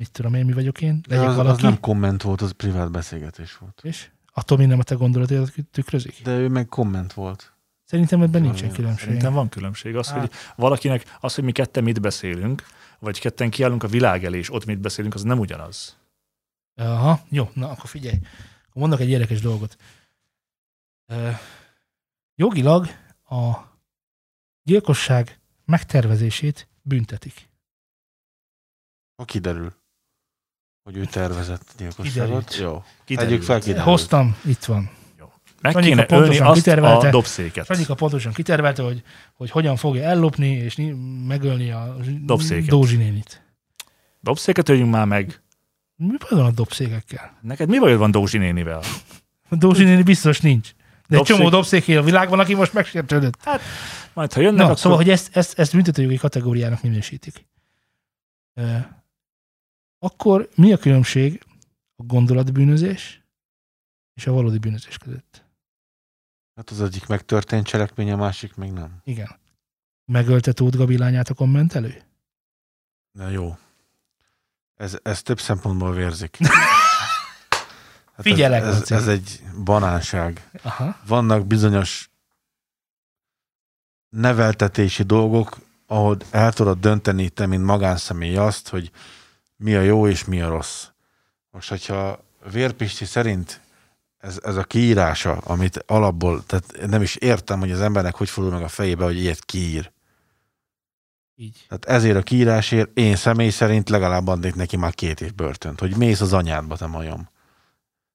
mit tudom én, mi vagyok én, legyek az, az valaki, nem komment volt, az privát beszélgetés volt. és attól minden a te gondolatodat tükrözik. De ő meg komment volt. Szerintem ebben nincsen Valami- különbség. Szerintem van különbség. Az, Hát. hogy valakinek, az, hogy mi ketten mit beszélünk, vagy ketten kiállunk a világ elé, és ott mit beszélünk, az nem ugyanaz. Aha, jó, na akkor figyelj. Mondok egy érdekes dolgot. Jogilag a gyilkosság megtervezését büntetik. Ha kiderül, hogy ő tervezett gyilkosságot. Kiderült. Jó. Kiderült. Tegyük fel, kiderült. Hoztam, itt van. Meg Sanyika kéne pontosan ölni azt kitervelte. a dobszéket. Sanyika pontosan kitervelte, hogy, hogy hogyan fogja ellopni és ni- megölni a Dobszéket. Dózsi nénit. Dobszéket öljünk már meg. Mi baj van a dobszékekkel? Neked mi bajod van Dózsi nénivel? Dózsi néni biztos nincs. De egy Dobszék- csomó dobszék él a világban, aki most megsértődött. Majd ha jönnek, Na, akkor... szóval, hogy ezt, ezt, ezt büntetőjogi kategóriának minősítik. Ö, Akkor mi a különbség a gondolatbűnözés és a valódi bűnözés között? Hát az egyik megtörtént cselekmény, a másik még nem. Igen. Megölte Tóth Gabi lányát a kommentelő? De jó. Ez, ez több szempontból vérzik. Hát Figyelek, ez, ez, ez egy banánság. Aha. Vannak bizonyos neveltetési dolgok, ahol el tudod dönteni te, mint magánszemély azt, hogy mi a jó és mi a rossz. Most, hogyha Vérpisti szerint ez, ez a kiírása, amit alapból, tehát nem is értem, hogy az embernek hogy fordul meg a fejébe, hogy ilyet kiír. Így. Tehát ezért a kiírásért én személy szerint legalább adnék neki már két év börtönt, hogy mész az anyádba, te majom.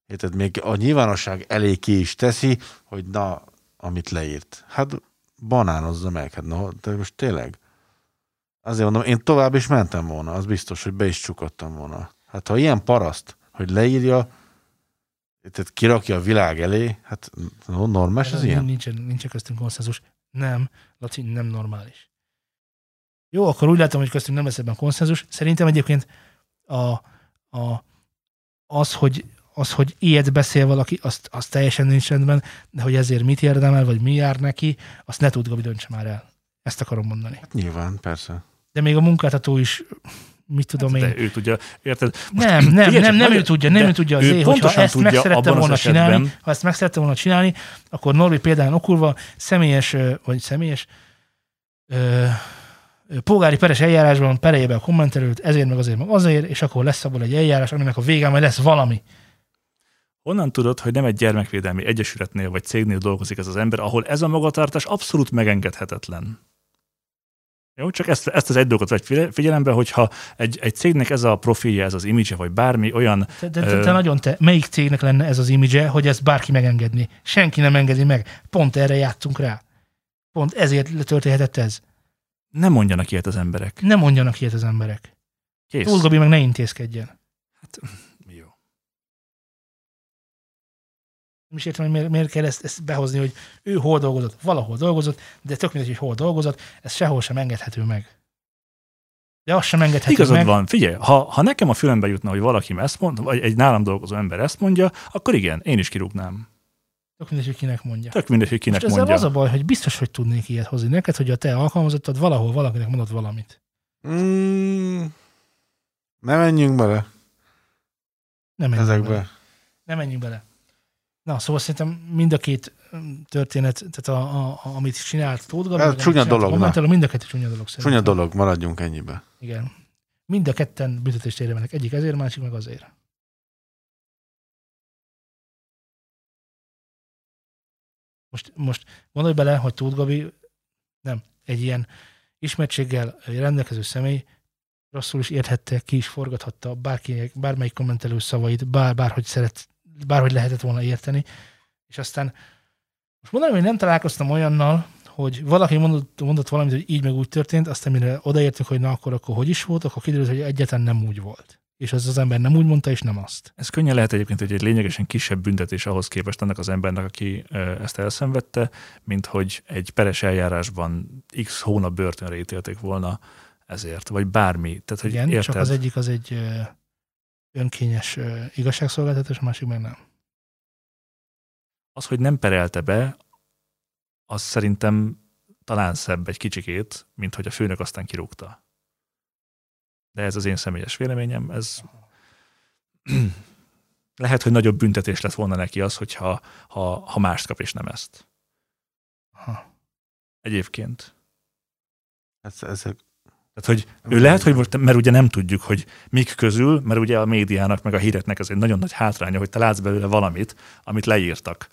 Érted? Még a nyilvánosság elé ki is teszi, hogy na, amit leírt. Hát banánozza meg, hát na, de most tényleg. Azért mondom, én tovább is mentem volna, az biztos, hogy be is csukottam volna. Hát ha ilyen paraszt, hogy leírja, tehát kirakja a világ elé, hát no, normális az ilyen? Nincsen, nincsen köztünk konszenzus. Nem, Laci, nem normális. Jó, akkor úgy látom, hogy köztünk nem lesz ebben konszenzus. Szerintem egyébként a, a, az, hogy, az, hogy ilyet beszél valaki, azt, az teljesen nincs rendben, de hogy ezért mit érdemel, vagy mi jár neki, azt ne tud Gabi döntse már el. Ezt akarom mondani. Hát nyilván, persze. De még a munkáltató is, mit tudom Hát én. de ő tudja, érted? Nem, nem, figyelj nem, nem ő tudja, nem ő tudja az ő hogyha ezt meg tudja szerette abban az volna csinálni, ha ezt meg szerette volna csinálni, akkor Norbi például okulva személyes, vagy személyes ö, polgári peres eljárásban perelje a kommentelőt, ezért meg azért meg azért, és akkor lesz abból egy eljárás, aminek a végén majd lesz valami. Honnan tudod, hogy nem egy gyermekvédelmi egyesületnél vagy cégnél dolgozik ez az ember, ahol ez a magatartás abszolút megengedhetetlen? Jó, csak ezt, ezt az egy dolgot figye- figyelembe, hogyha egy, egy cégnek ez a profilja, ez az image vagy bármi olyan, te, te, Ö. te nagyon te, melyik cégnek lenne ez az imidzse, hogy ezt bárki megengedni? Senki nem engedi meg. Pont erre játszunk rá. Pont ezért történhetett ez. nem mondjanak ilyet az emberek. Nem mondjanak ilyet az emberek. Kész. Túl Gabi meg ne intézkedjen. Jó. Nem is értem, hogy miért, miért kell ezt, ezt behozni, hogy ő hol dolgozott, valahol dolgozott, de tök mindegy, hogy hol dolgozott, ez sehol sem engedhető meg. De az sem engedhető Igazad meg. van, figyelj, ha, ha nekem a fülembe jutna, hogy valaki ezt mond, vagy egy nálam dolgozó ember ezt mondja, akkor igen, én is kirúgnám. Tök mindegy, hogy kinek mondja. Tök mindegy, hogy kinek Most mondja. az a baj, hogy biztos, hogy tudnék ilyet hozni neked, hogy a te alkalmazottad valahol valakinek mondott valamit. Mm, ne menjünk bele Nem menjünk ezekbe. bele. Nem menjünk bele. Na, szóval szerintem mind a két mm, történet, tehát a, a, a, amit csinált Tóth Gabi, amit csúnya dolog. Kommentelő, mind a kettő csúnya dolog szerintem. Csúnya dolog, maradjunk ennyibe. Igen. Mind a ketten büntetést érdemelnek. Egyik ezért, másik meg azért. Most, most gondolj bele, hogy Tóth Gabi nem, egy ilyen ismertséggel rendelkező személy rosszul is érthette, ki is forgathatta bárki, bármelyik kommentelő szavait, bár, bárhogy szeret, bárhogy lehetett volna érteni. És aztán most mondanám, hogy nem találkoztam olyannal, hogy valaki mondott, mondott valamit, hogy így meg úgy történt, aztán mire odaértünk, hogy na akkor, akkor hogy is volt, akkor kiderült, hogy egyáltalán nem úgy volt. És az az ember nem úgy mondta, és nem azt. Ez könnyen lehet egyébként, hogy egy lényegesen kisebb büntetés ahhoz képest annak az embernek, aki ezt elszenvedte, mint hogy egy peres eljárásban x hónap börtönre ítélték volna ezért, vagy bármi. Tehát, hogy Igen, érted? csak az egyik az egy önkényes igazságszolgáltatás, a másik meg nem. az, hogy nem perelte be, az szerintem talán szebb egy kicsikét, mint hogy a főnök aztán kirúgta. De ez az én személyes véleményem, ez lehet, hogy nagyobb büntetés lett volna neki az, hogyha ha, ha mást kap és nem ezt. Aha. Egyébként. Ez, ezek, Tehát, hogy ő lehet, hogy most, mert ugye nem tudjuk, hogy mik közül, mert ugye a médiának, meg a híreknek ez egy nagyon nagy hátránya, hogy te látsz belőle valamit, amit leírtak.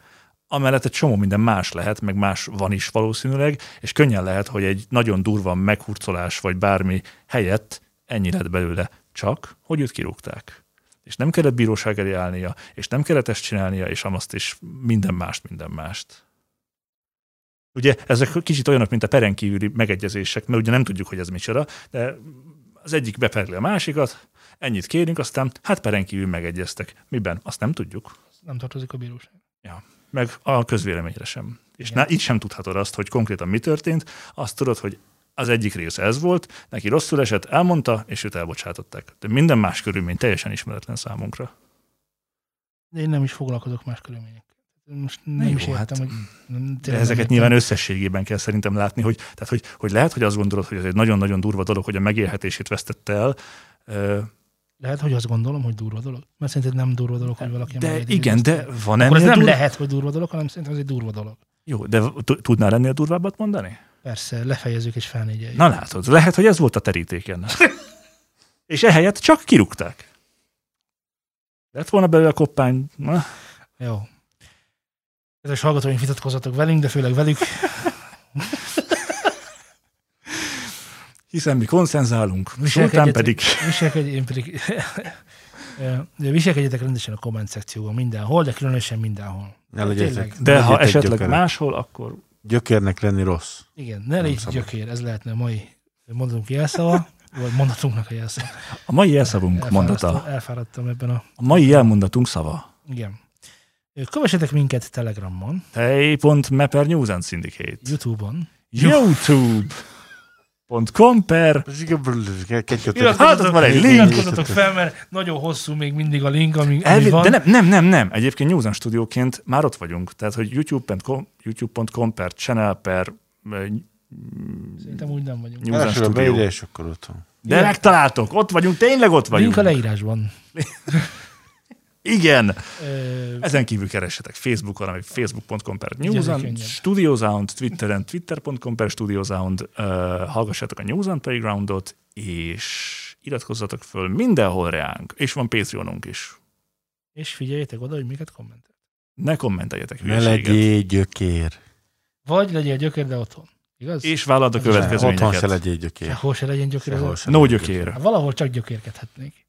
Amellett egy csomó minden más lehet, meg más van is valószínűleg, és könnyen lehet, hogy egy nagyon durva meghurcolás, vagy bármi helyett ennyi lett belőle, csak hogy őt kirúgták. És nem kellett bíróság elé állnia, és nem kellett ezt csinálnia, és amazt is minden mást, minden mást. Ugye ezek kicsit olyanok, mint a peren kívüli megegyezések, mert ugye nem tudjuk, hogy ez micsoda, de az egyik beperli a másikat, ennyit kérünk, aztán hát peren kívül megegyeztek. Miben? Azt nem tudjuk. Nem tartozik a bíróság. Meg a közvéleményre sem. És Igen. na, itt sem tudhatod azt, hogy konkrétan mi történt. Azt tudod, hogy az egyik része ez volt, neki rosszul esett, elmondta, és őt elbocsátották. De minden más körülmény teljesen ismeretlen számunkra. De én nem is foglalkozok más körülményekkel. Most nem Jó, is értem, hát, hogy... Nem, De nem ezeket értem. nyilván összességében kell szerintem látni, hogy, tehát, hogy, hogy lehet, hogy azt gondolod, hogy ez egy nagyon-nagyon durva dolog, hogy a megélhetését vesztette el, Lehet, hogy azt gondolom, hogy durva dolog. Mert szerinted nem durva dolog, hogy valaki de igen, ezt. de van Akkor ez ennél nem durva? lehet, hogy durva dolog, hanem szerintem ez egy durva dolog. Jó, de tudnál ennél durvábbat mondani? Persze, lefejezzük és felnégyeljük. Na látod, lehet, hogy ez volt a terítéken. És ehelyett csak kirúgták. Lett volna belőle a koppány. Na, Jó. Kedves hallgatóink, vitatkozzatok velünk, de főleg velük. hiszen mi konszenzálunk, Sultán pedig Viselkedj, én pedig... Viselkedjetek rendesen a komment szekcióban mindenhol, de különösen mindenhol. Ne legyetek. De ha esetleg gyökerek. máshol, akkor Gyökérnek lenni rossz. Igen, ne légy gyökér, ez lehetne a mai mondatunk jelszava, vagy mondatunknak a jelszava. a mai elszavunk Elfáradtam, mondata, elfáradtam ebben a... a mai elmondatunk szava. Igen. Kövessetek minket Telegramon, Hey.Mapper News and Syndicate. Youtube-on. YouTube.com per Hát, az már egy link. Fel, mert nagyon hosszú még mindig a link, ami, ami Elvi, van. de nem, nem, nem, nem. Egyébként News and már ott vagyunk. Tehát, hogy youtube.com, youtube.com per channel per Szerintem úgy nem vagyunk. News and Studio. beírja, és akkor ott van. De megtaláltok, ott vagyunk, tényleg ott vagyunk. Link a leírásban. Igen. Ö, Ezen kívül keressetek Facebookon, ami facebook.com per Newsound. Studiosound, Twitteren, twitter.com per Studiosound, uh, hallgassátok a Newsound Playgroundot, és iratkozzatok föl mindenhol reánk, és van Patreonunk is. És figyeljetek oda, hogy miket kommentel. Ne kommenteljetek Ne hülyeséget. legyél gyökér. Vagy legyél gyökér, de otthon. Igaz? És vállald a Ez Ne, Otthon se következményeket. legyél gyökér. Sehol se legyen gyökér. Sehol az- se No legyél gyökér. Hát Valahol csak gyökérkedhetnék.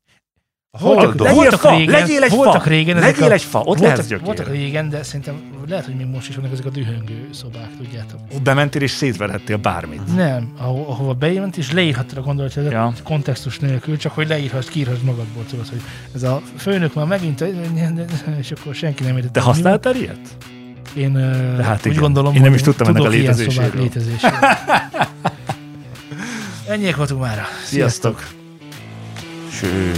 Hol Voltak, dob? Legyél voltak fa, régen, legyél egy voltak fa, régen ezek legyél a, egy fa, ott voltak, gyökér. voltak régen, de szerintem lehet, hogy még most is vannak ezek a dühöngő szobák, tudjátok. Ott bementél és szétverhettél bármit. Nem, aho- ahova bejönt, és leírhattad a gondolatot Ja. kontextus nélkül, csak hogy leírhass, kiírhass magadból, tudod, hogy ez a főnök már megint, és akkor senki nem értette. Te van. használtál ilyet? Én De hát úgy igen. gondolom, Én nem is tudtam ennek a létezéséről. létezéséről. Ennyiek voltunk már. Sziasztok! 是